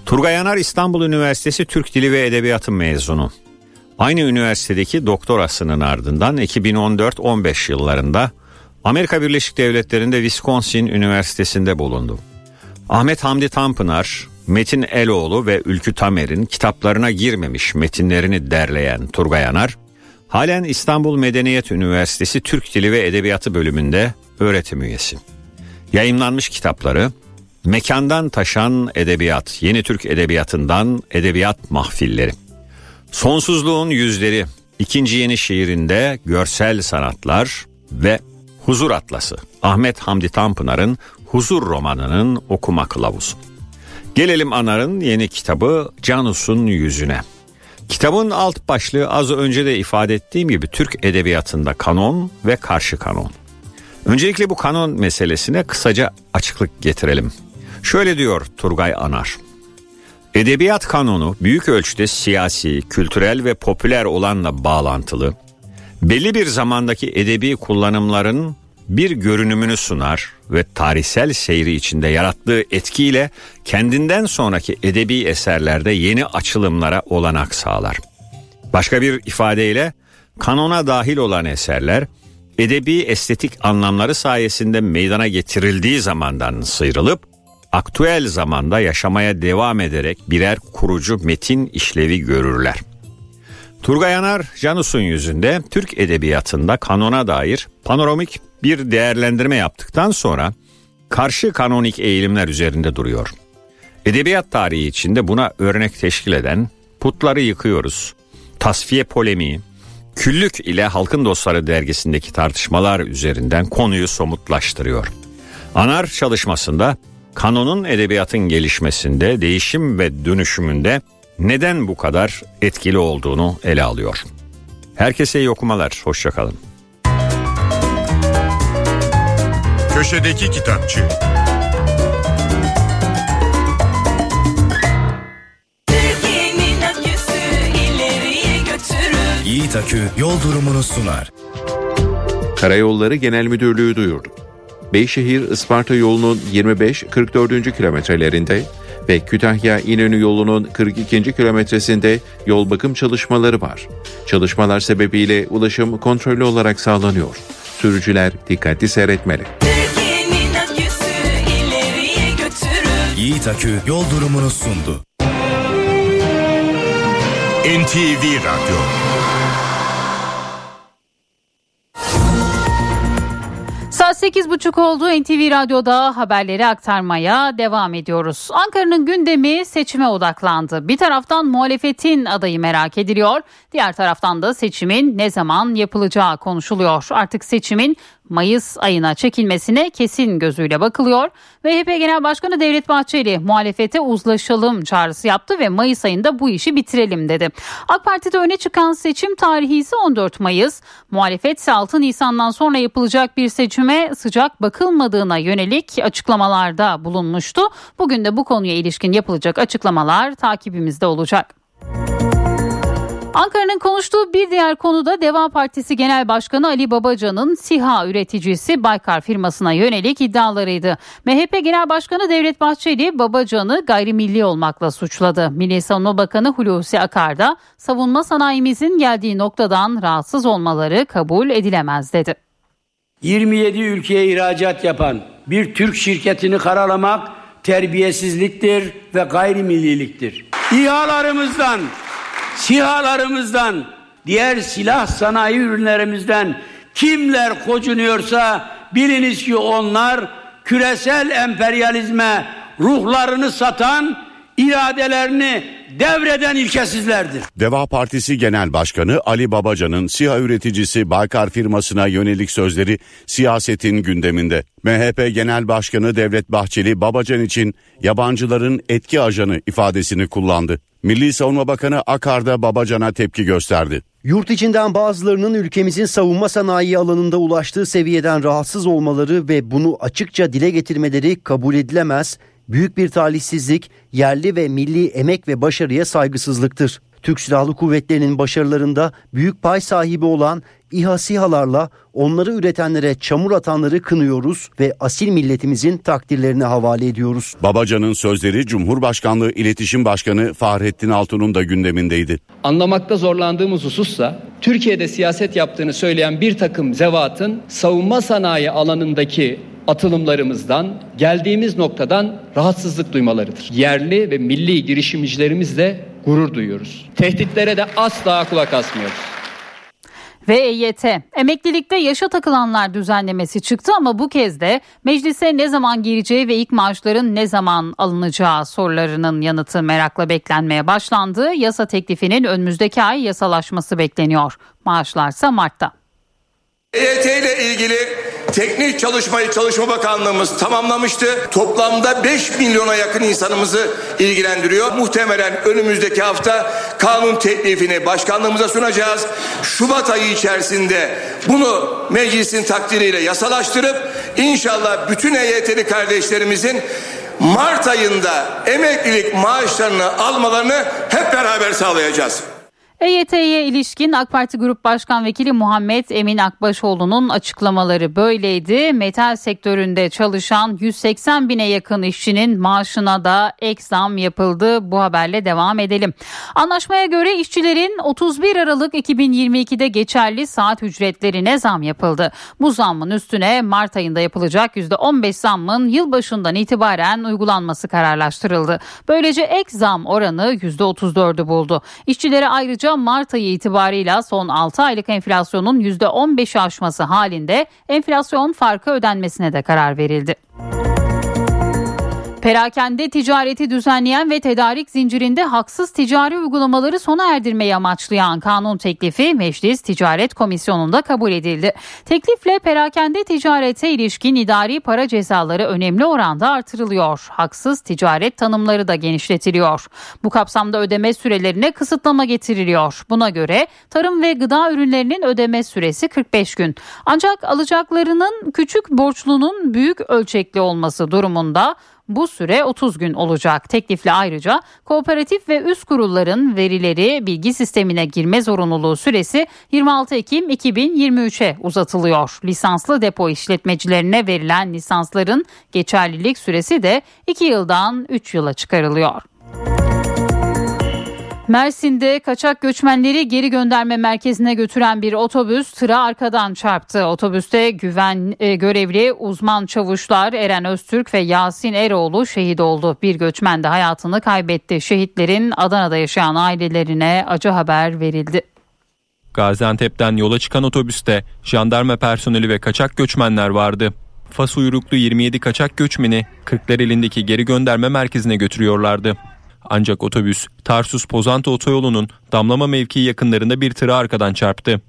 Turgay Anar İstanbul Üniversitesi Türk Dili ve Edebiyatı mezunu. Aynı üniversitedeki doktorasının ardından 2014-15 yıllarında Amerika Birleşik Devletleri'nde Wisconsin Üniversitesi'nde bulundu. Ahmet Hamdi Tanpınar, Metin Eloğlu ve Ülkü Tamer'in kitaplarına girmemiş metinlerini derleyen Turgay Anar, halen İstanbul Medeniyet Üniversitesi Türk Dili ve Edebiyatı bölümünde öğretim üyesi. Yayınlanmış kitapları Mekandan Taşan Edebiyat, Yeni Türk Edebiyatı'ndan Edebiyat Mahfilleri. Sonsuzluğun Yüzleri, ikinci yeni şiirinde görsel sanatlar ve Huzur Atlası, Ahmet Hamdi Tanpınar'ın Huzur romanının okuma kılavuzu. Gelelim Anar'ın yeni kitabı Canus'un Yüzüne. Kitabın alt başlığı az önce de ifade ettiğim gibi Türk Edebiyatı'nda kanon ve karşı kanon. Öncelikle bu kanon meselesine kısaca açıklık getirelim. Şöyle diyor Turgay Anar. Edebiyat kanonu büyük ölçüde siyasi, kültürel ve popüler olanla bağlantılı, belli bir zamandaki edebi kullanımların bir görünümünü sunar ve tarihsel seyri içinde yarattığı etkiyle kendinden sonraki edebi eserlerde yeni açılımlara olanak sağlar. Başka bir ifadeyle kanona dahil olan eserler edebi estetik anlamları sayesinde meydana getirildiği zamandan sıyrılıp aktüel zamanda yaşamaya devam ederek birer kurucu metin işlevi görürler. Turgay Anar, Janus'un yüzünde Türk edebiyatında kanona dair panoramik bir değerlendirme yaptıktan sonra karşı kanonik eğilimler üzerinde duruyor. Edebiyat tarihi içinde buna örnek teşkil eden Putları Yıkıyoruz, Tasfiye Polemiği, Küllük ile Halkın Dostları dergisindeki tartışmalar üzerinden konuyu somutlaştırıyor. Anar çalışmasında kanonun edebiyatın gelişmesinde, değişim ve dönüşümünde neden bu kadar etkili olduğunu ele alıyor. Herkese iyi okumalar, hoşçakalın. Köşedeki kitapçı. Yiğit Akü yol durumunu sunar. Karayolları Genel Müdürlüğü duyurdu. Beyşehir Isparta yolunun 25-44. kilometrelerinde ve Kütahya İnönü yolunun 42. kilometresinde yol bakım çalışmaları var. Çalışmalar sebebiyle ulaşım kontrollü olarak sağlanıyor. Sürücüler dikkatli seyretmeli. Yiğit Akü yol durumunu sundu. NTV Radyo Saat 8.30 oldu. NTV Radyo'da haberleri aktarmaya devam ediyoruz. Ankara'nın gündemi seçime odaklandı. Bir taraftan muhalefetin adayı merak ediliyor. Diğer taraftan da seçimin ne zaman yapılacağı konuşuluyor. Artık seçimin Mayıs ayına çekilmesine kesin gözüyle bakılıyor. MHP Genel Başkanı Devlet Bahçeli muhalefete uzlaşalım çağrısı yaptı ve Mayıs ayında bu işi bitirelim dedi. AK Parti'de öne çıkan seçim tarihi ise 14 Mayıs. Muhalefet ise 6 Nisan'dan sonra yapılacak bir seçime sıcak bakılmadığına yönelik açıklamalarda bulunmuştu. Bugün de bu konuya ilişkin yapılacak açıklamalar takibimizde olacak. Ankara'nın konuştuğu bir diğer konu da Deva Partisi Genel Başkanı Ali Babacan'ın SİHA üreticisi Baykar firmasına yönelik iddialarıydı. MHP Genel Başkanı Devlet Bahçeli Babacan'ı gayrimilli olmakla suçladı. Milli Savunma Bakanı Hulusi Akar da savunma sanayimizin geldiği noktadan rahatsız olmaları kabul edilemez dedi. 27 ülkeye ihracat yapan bir Türk şirketini karalamak terbiyesizliktir ve gayrimilliliktir. İHA'larımızdan, SİHA'larımızdan, diğer silah sanayi ürünlerimizden kimler kocunuyorsa biliniz ki onlar küresel emperyalizme ruhlarını satan, iradelerini devreden ilkesizlerdir. Deva Partisi Genel Başkanı Ali Babacan'ın SİHA üreticisi Baykar firmasına yönelik sözleri siyasetin gündeminde. MHP Genel Başkanı Devlet Bahçeli Babacan için yabancıların etki ajanı ifadesini kullandı. Milli Savunma Bakanı Akar da Babacan'a tepki gösterdi. Yurt içinden bazılarının ülkemizin savunma sanayi alanında ulaştığı seviyeden rahatsız olmaları ve bunu açıkça dile getirmeleri kabul edilemez, büyük bir talihsizlik, yerli ve milli emek ve başarıya saygısızlıktır. Türk Silahlı Kuvvetleri'nin başarılarında büyük pay sahibi olan İHA SİHA'larla onları üretenlere çamur atanları kınıyoruz ve asil milletimizin takdirlerine havale ediyoruz. Babacan'ın sözleri Cumhurbaşkanlığı İletişim Başkanı Fahrettin Altun'un da gündemindeydi. Anlamakta zorlandığımız husussa Türkiye'de siyaset yaptığını söyleyen bir takım zevatın savunma sanayi alanındaki atılımlarımızdan, geldiğimiz noktadan rahatsızlık duymalarıdır. Yerli ve milli girişimcilerimizle gurur duyuyoruz. Tehditlere de asla kulak asmıyoruz. Ve EYT, emeklilikte yaşa takılanlar düzenlemesi çıktı ama bu kez de meclise ne zaman gireceği ve ilk maaşların ne zaman alınacağı sorularının yanıtı merakla beklenmeye başlandı. Yasa teklifinin önümüzdeki ay yasalaşması bekleniyor. Maaşlarsa Mart'ta. EYT ile ilgili teknik çalışmayı Çalışma Bakanlığımız tamamlamıştı. Toplamda 5 milyona yakın insanımızı ilgilendiriyor. Muhtemelen önümüzdeki hafta kanun teklifini başkanlığımıza sunacağız. Şubat ayı içerisinde bunu meclisin takdiriyle yasalaştırıp inşallah bütün EYT'li kardeşlerimizin Mart ayında emeklilik maaşlarını almalarını hep beraber sağlayacağız. EYT'ye ilişkin AK Parti Grup Başkan Vekili Muhammed Emin Akbaşoğlu'nun açıklamaları böyleydi. Metal sektöründe çalışan 180 bine yakın işçinin maaşına da ek zam yapıldı. Bu haberle devam edelim. Anlaşmaya göre işçilerin 31 Aralık 2022'de geçerli saat ücretlerine zam yapıldı. Bu zammın üstüne Mart ayında yapılacak %15 zammın yılbaşından itibaren uygulanması kararlaştırıldı. Böylece ek zam oranı %34'ü buldu. İşçilere ayrıca Mart ayı itibarıyla son 6 aylık enflasyonun %15'i aşması halinde enflasyon farkı ödenmesine de karar verildi. Perakende ticareti düzenleyen ve tedarik zincirinde haksız ticari uygulamaları sona erdirmeyi amaçlayan kanun teklifi Meclis Ticaret Komisyonu'nda kabul edildi. Teklifle perakende ticarete ilişkin idari para cezaları önemli oranda artırılıyor. Haksız ticaret tanımları da genişletiliyor. Bu kapsamda ödeme sürelerine kısıtlama getiriliyor. Buna göre tarım ve gıda ürünlerinin ödeme süresi 45 gün. Ancak alacaklarının küçük borçlunun büyük ölçekli olması durumunda bu süre 30 gün olacak. Teklifle ayrıca kooperatif ve üst kurulların verileri bilgi sistemine girme zorunluluğu süresi 26 Ekim 2023'e uzatılıyor. Lisanslı depo işletmecilerine verilen lisansların geçerlilik süresi de 2 yıldan 3 yıla çıkarılıyor. Mersin'de kaçak göçmenleri geri gönderme merkezine götüren bir otobüs tıra arkadan çarptı. Otobüste güven e, görevli uzman çavuşlar Eren Öztürk ve Yasin Eroğlu şehit oldu. Bir göçmen de hayatını kaybetti. Şehitlerin Adana'da yaşayan ailelerine acı haber verildi. Gaziantep'ten yola çıkan otobüste jandarma personeli ve kaçak göçmenler vardı. Fas uyruklu 27 kaçak göçmeni Kırklareli'ndeki geri gönderme merkezine götürüyorlardı. Ancak otobüs Tarsus Pozantı otoyolunun damlama mevkii yakınlarında bir tıra arkadan çarptı.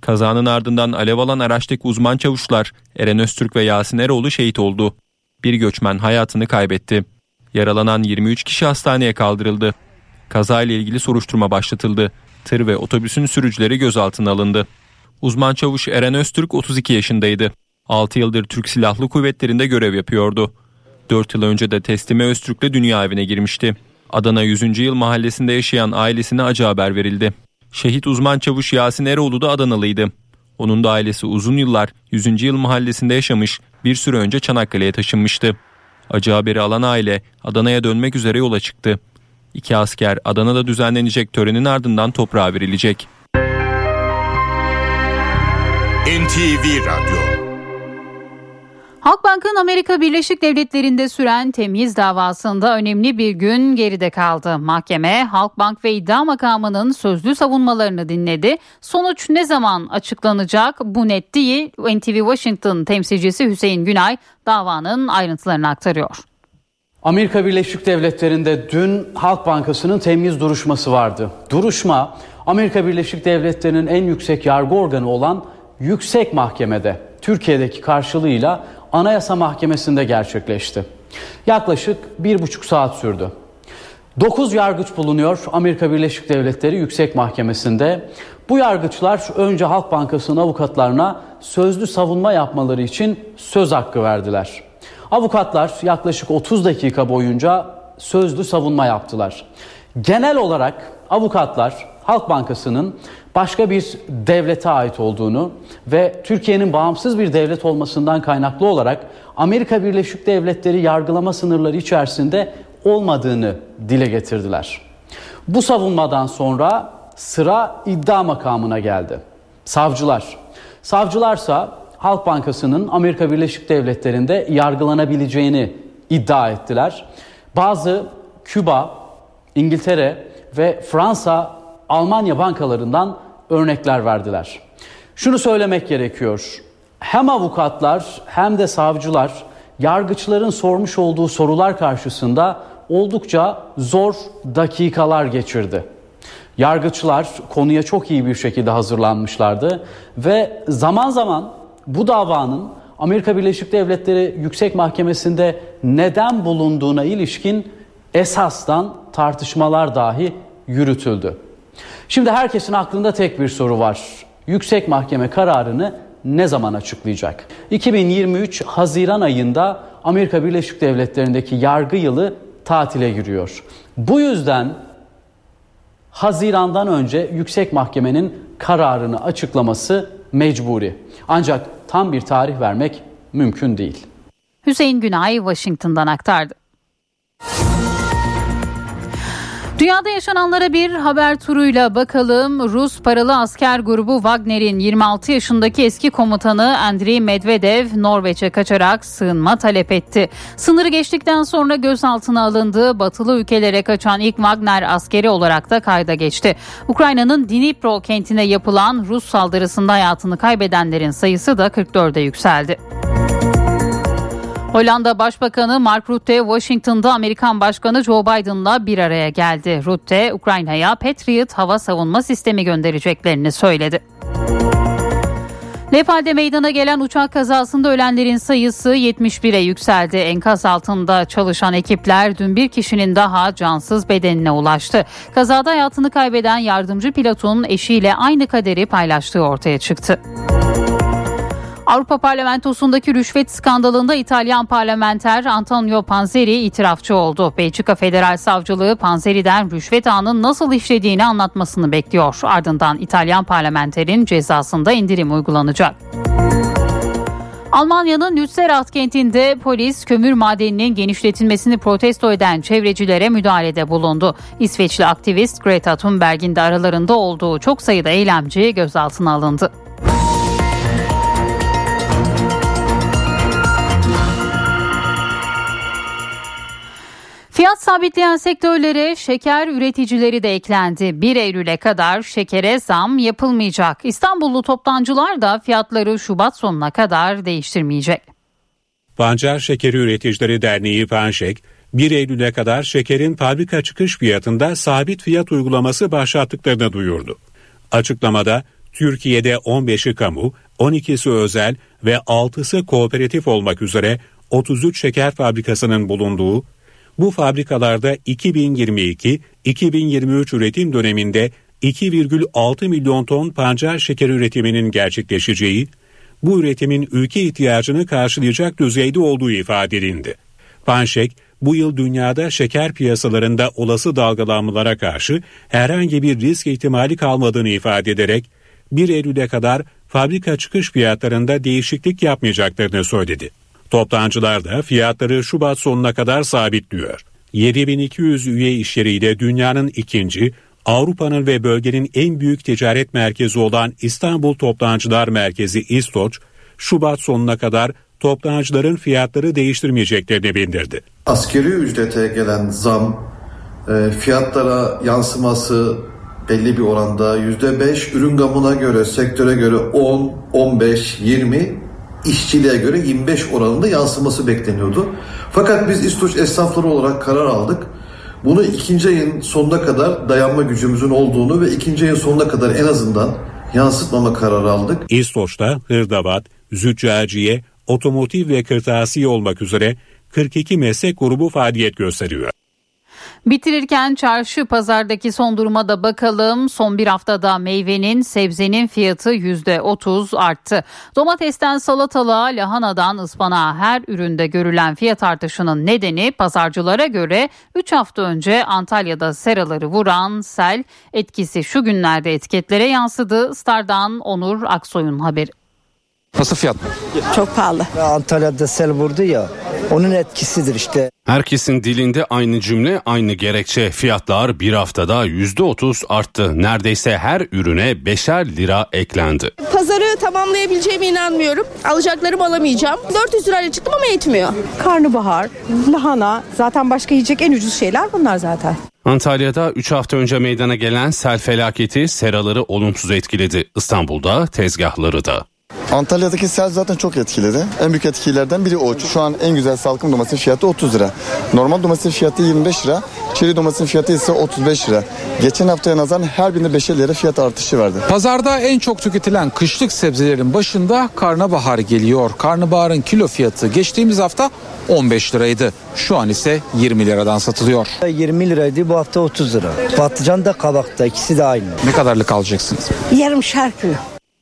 Kazanın ardından alev alan araçtaki uzman çavuşlar Eren Öztürk ve Yasin Eroğlu şehit oldu. Bir göçmen hayatını kaybetti. Yaralanan 23 kişi hastaneye kaldırıldı. Kazayla ilgili soruşturma başlatıldı. Tır ve otobüsün sürücüleri gözaltına alındı. Uzman çavuş Eren Öztürk 32 yaşındaydı. 6 yıldır Türk Silahlı Kuvvetleri'nde görev yapıyordu. 4 yıl önce de Teslime Öztürk'le dünya evine girmişti. Adana 100. Yıl mahallesinde yaşayan ailesine acı haber verildi. Şehit uzman çavuş Yasin Eroğlu da Adanalıydı. Onun da ailesi uzun yıllar 100. Yıl mahallesinde yaşamış, bir süre önce Çanakkale'ye taşınmıştı. Acı haberi alan aile Adana'ya dönmek üzere yola çıktı. İki asker Adana'da düzenlenecek törenin ardından toprağa verilecek. NTV Radyo Halkbank'ın Amerika Birleşik Devletleri'nde süren temyiz davasında önemli bir gün geride kaldı. Mahkeme Halkbank ve iddia makamının sözlü savunmalarını dinledi. Sonuç ne zaman açıklanacak bu net değil. NTV Washington temsilcisi Hüseyin Günay davanın ayrıntılarını aktarıyor. Amerika Birleşik Devletleri'nde dün Halk Bankası'nın temyiz duruşması vardı. Duruşma Amerika Birleşik Devletleri'nin en yüksek yargı organı olan Yüksek Mahkemede Türkiye'deki karşılığıyla Anayasa Mahkemesi'nde gerçekleşti. Yaklaşık bir buçuk saat sürdü. 9 yargıç bulunuyor Amerika Birleşik Devletleri Yüksek Mahkemesi'nde. Bu yargıçlar önce Halk Bankası'nın avukatlarına sözlü savunma yapmaları için söz hakkı verdiler. Avukatlar yaklaşık 30 dakika boyunca sözlü savunma yaptılar. Genel olarak avukatlar Halk Bankası'nın başka bir devlete ait olduğunu ve Türkiye'nin bağımsız bir devlet olmasından kaynaklı olarak Amerika Birleşik Devletleri yargılama sınırları içerisinde olmadığını dile getirdiler. Bu savunmadan sonra sıra iddia makamına geldi. Savcılar. Savcılarsa Halk Bankası'nın Amerika Birleşik Devletleri'nde yargılanabileceğini iddia ettiler. Bazı Küba, İngiltere ve Fransa, Almanya bankalarından örnekler verdiler. Şunu söylemek gerekiyor. Hem avukatlar hem de savcılar yargıçların sormuş olduğu sorular karşısında oldukça zor dakikalar geçirdi. Yargıçlar konuya çok iyi bir şekilde hazırlanmışlardı ve zaman zaman bu davanın Amerika Birleşik Devletleri Yüksek Mahkemesi'nde neden bulunduğuna ilişkin esasdan tartışmalar dahi yürütüldü. Şimdi herkesin aklında tek bir soru var. Yüksek Mahkeme kararını ne zaman açıklayacak? 2023 Haziran ayında Amerika Birleşik Devletleri'ndeki yargı yılı tatile giriyor. Bu yüzden Haziran'dan önce Yüksek Mahkemenin kararını açıklaması mecburi. Ancak tam bir tarih vermek mümkün değil. Hüseyin Günay Washington'dan aktardı. Dünyada yaşananlara bir haber turuyla bakalım. Rus paralı asker grubu Wagner'in 26 yaşındaki eski komutanı Andriy Medvedev Norveç'e kaçarak sığınma talep etti. Sınırı geçtikten sonra gözaltına alındığı batılı ülkelere kaçan ilk Wagner askeri olarak da kayda geçti. Ukrayna'nın Dnipro kentine yapılan Rus saldırısında hayatını kaybedenlerin sayısı da 44'e yükseldi. Hollanda Başbakanı Mark Rutte Washington'da Amerikan Başkanı Joe Biden'la bir araya geldi. Rutte Ukrayna'ya Patriot hava savunma sistemi göndereceklerini söyledi. Nepal'de meydana gelen uçak kazasında ölenlerin sayısı 71'e yükseldi. Enkaz altında çalışan ekipler dün bir kişinin daha cansız bedenine ulaştı. Kazada hayatını kaybeden yardımcı pilotun eşiyle aynı kaderi paylaştığı ortaya çıktı. Avrupa Parlamentosu'ndaki rüşvet skandalında İtalyan parlamenter Antonio Panzeri itirafçı oldu. Belçika Federal Savcılığı Panzeri'den rüşvet ağının nasıl işlediğini anlatmasını bekliyor. Ardından İtalyan parlamenterin cezasında indirim uygulanacak. Almanya'nın Lützerath kentinde polis kömür madeninin genişletilmesini protesto eden çevrecilere müdahalede bulundu. İsveçli aktivist Greta Thunberg'in de aralarında olduğu çok sayıda eylemci gözaltına alındı. Fiyat sabitleyen sektörlere şeker üreticileri de eklendi. 1 Eylül'e kadar şekere zam yapılmayacak. İstanbullu toptancılar da fiyatları Şubat sonuna kadar değiştirmeyecek. Pancar Şekeri Üreticileri Derneği Panşek, 1 Eylül'e kadar şekerin fabrika çıkış fiyatında sabit fiyat uygulaması başlattıklarını duyurdu. Açıklamada Türkiye'de 15'i kamu, 12'si özel ve 6'sı kooperatif olmak üzere 33 şeker fabrikasının bulunduğu, bu fabrikalarda 2022-2023 üretim döneminde 2,6 milyon ton pancar şekeri üretiminin gerçekleşeceği, bu üretimin ülke ihtiyacını karşılayacak düzeyde olduğu ifade edildi. Panşek, bu yıl dünyada şeker piyasalarında olası dalgalanmalara karşı herhangi bir risk ihtimali kalmadığını ifade ederek 1 Eylül'e kadar fabrika çıkış fiyatlarında değişiklik yapmayacaklarını söyledi. Toptancılar da fiyatları Şubat sonuna kadar sabitliyor. 7200 üye işyeriyle dünyanın ikinci, Avrupa'nın ve bölgenin en büyük ticaret merkezi olan İstanbul Toptancılar Merkezi İstoç, Şubat sonuna kadar toptancıların fiyatları değiştirmeyeceklerini bildirdi. Askeri ücrete gelen zam, e, fiyatlara yansıması belli bir oranda %5, ürün gamına göre, sektöre göre 10, 15, 20, işçiliğe göre 25 oranında yansıması bekleniyordu. Fakat biz İstoç esnafları olarak karar aldık. Bunu ikinci ayın sonuna kadar dayanma gücümüzün olduğunu ve ikinci ayın sonuna kadar en azından yansıtmama kararı aldık. İstoç'ta hırdavat, züccaciye, otomotiv ve kırtasiye olmak üzere 42 meslek grubu faaliyet gösteriyor. Bitirirken çarşı pazardaki son duruma da bakalım. Son bir haftada meyvenin, sebzenin fiyatı %30 arttı. Domatesten salatalığa, lahanadan ıspanağa her üründe görülen fiyat artışının nedeni pazarcılara göre 3 hafta önce Antalya'da seraları vuran sel etkisi şu günlerde etiketlere yansıdı. Star'dan Onur Aksoy'un haberi. Nasıl fiyat? Çok pahalı. Antalya'da sel vurdu ya onun etkisidir işte. Herkesin dilinde aynı cümle aynı gerekçe fiyatlar bir haftada %30 arttı. Neredeyse her ürüne beşer lira eklendi. Pazarı tamamlayabileceğime inanmıyorum. Alacaklarımı alamayacağım. 400 lirayla çıktım ama yetmiyor. Karnabahar, lahana zaten başka yiyecek en ucuz şeyler bunlar zaten. Antalya'da 3 hafta önce meydana gelen sel felaketi seraları olumsuz etkiledi. İstanbul'da tezgahları da. Antalya'daki sel zaten çok etkiledi. En büyük etkilerden biri o. Şu an en güzel salkım domatesin fiyatı 30 lira. Normal domatesin fiyatı 25 lira. Çeri domatesin fiyatı ise 35 lira. Geçen haftaya nazaran her birinde 5 lira fiyat artışı vardı. Pazarda en çok tüketilen kışlık sebzelerin başında karnabahar geliyor. Karnabaharın kilo fiyatı geçtiğimiz hafta 15 liraydı. Şu an ise 20 liradan satılıyor. 20 liraydı bu hafta 30 lira. Patlıcan da kabakta ikisi de aynı. Ne kadarlık alacaksınız? Yarım şarkı.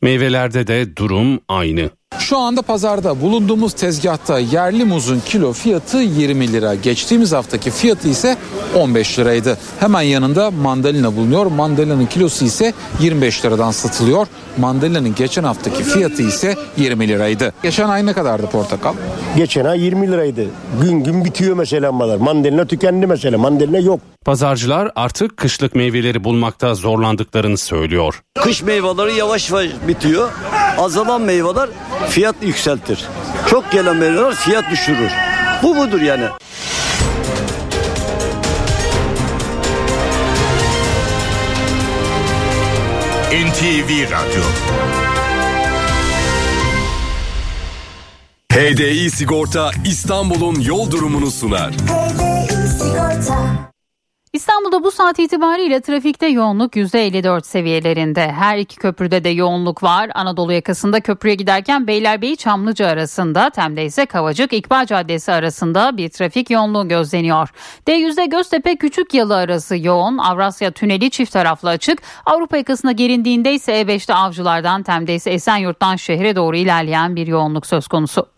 Meyvelerde de durum aynı. Şu anda pazarda bulunduğumuz tezgahta yerli muzun kilo fiyatı 20 lira. Geçtiğimiz haftaki fiyatı ise 15 liraydı. Hemen yanında mandalina bulunuyor. Mandalina'nın kilosu ise 25 liradan satılıyor. Mandalina'nın geçen haftaki fiyatı ise 20 liraydı. Geçen ay ne kadardı portakal? Geçen ay 20 liraydı. Gün gün bitiyor mesela mallar. Mandalina tükendi mesela. Mandalina yok. Pazarcılar artık kışlık meyveleri bulmakta zorlandıklarını söylüyor. Kış meyveleri yavaş yavaş bitiyor. Azalan meyveler fiyat yükseltir. Çok gelen meyveler fiyat düşürür. Bu budur yani. NTV Radyo HDI Sigorta İstanbul'un yol durumunu sunar. İstanbul'da bu saat itibariyle trafikte yoğunluk %54 seviyelerinde. Her iki köprüde de yoğunluk var. Anadolu yakasında köprüye giderken Beylerbeyi Çamlıca arasında, Tem'de ise Kavacık İkbal Caddesi arasında bir trafik yoğunluğu gözleniyor. D100'de Göztepe Küçük Yalı arası yoğun. Avrasya Tüneli çift taraflı açık. Avrupa yakasına gerindiğinde ise E5'te Avcılardan, Tem'de ise Esenyurt'tan şehre doğru ilerleyen bir yoğunluk söz konusu.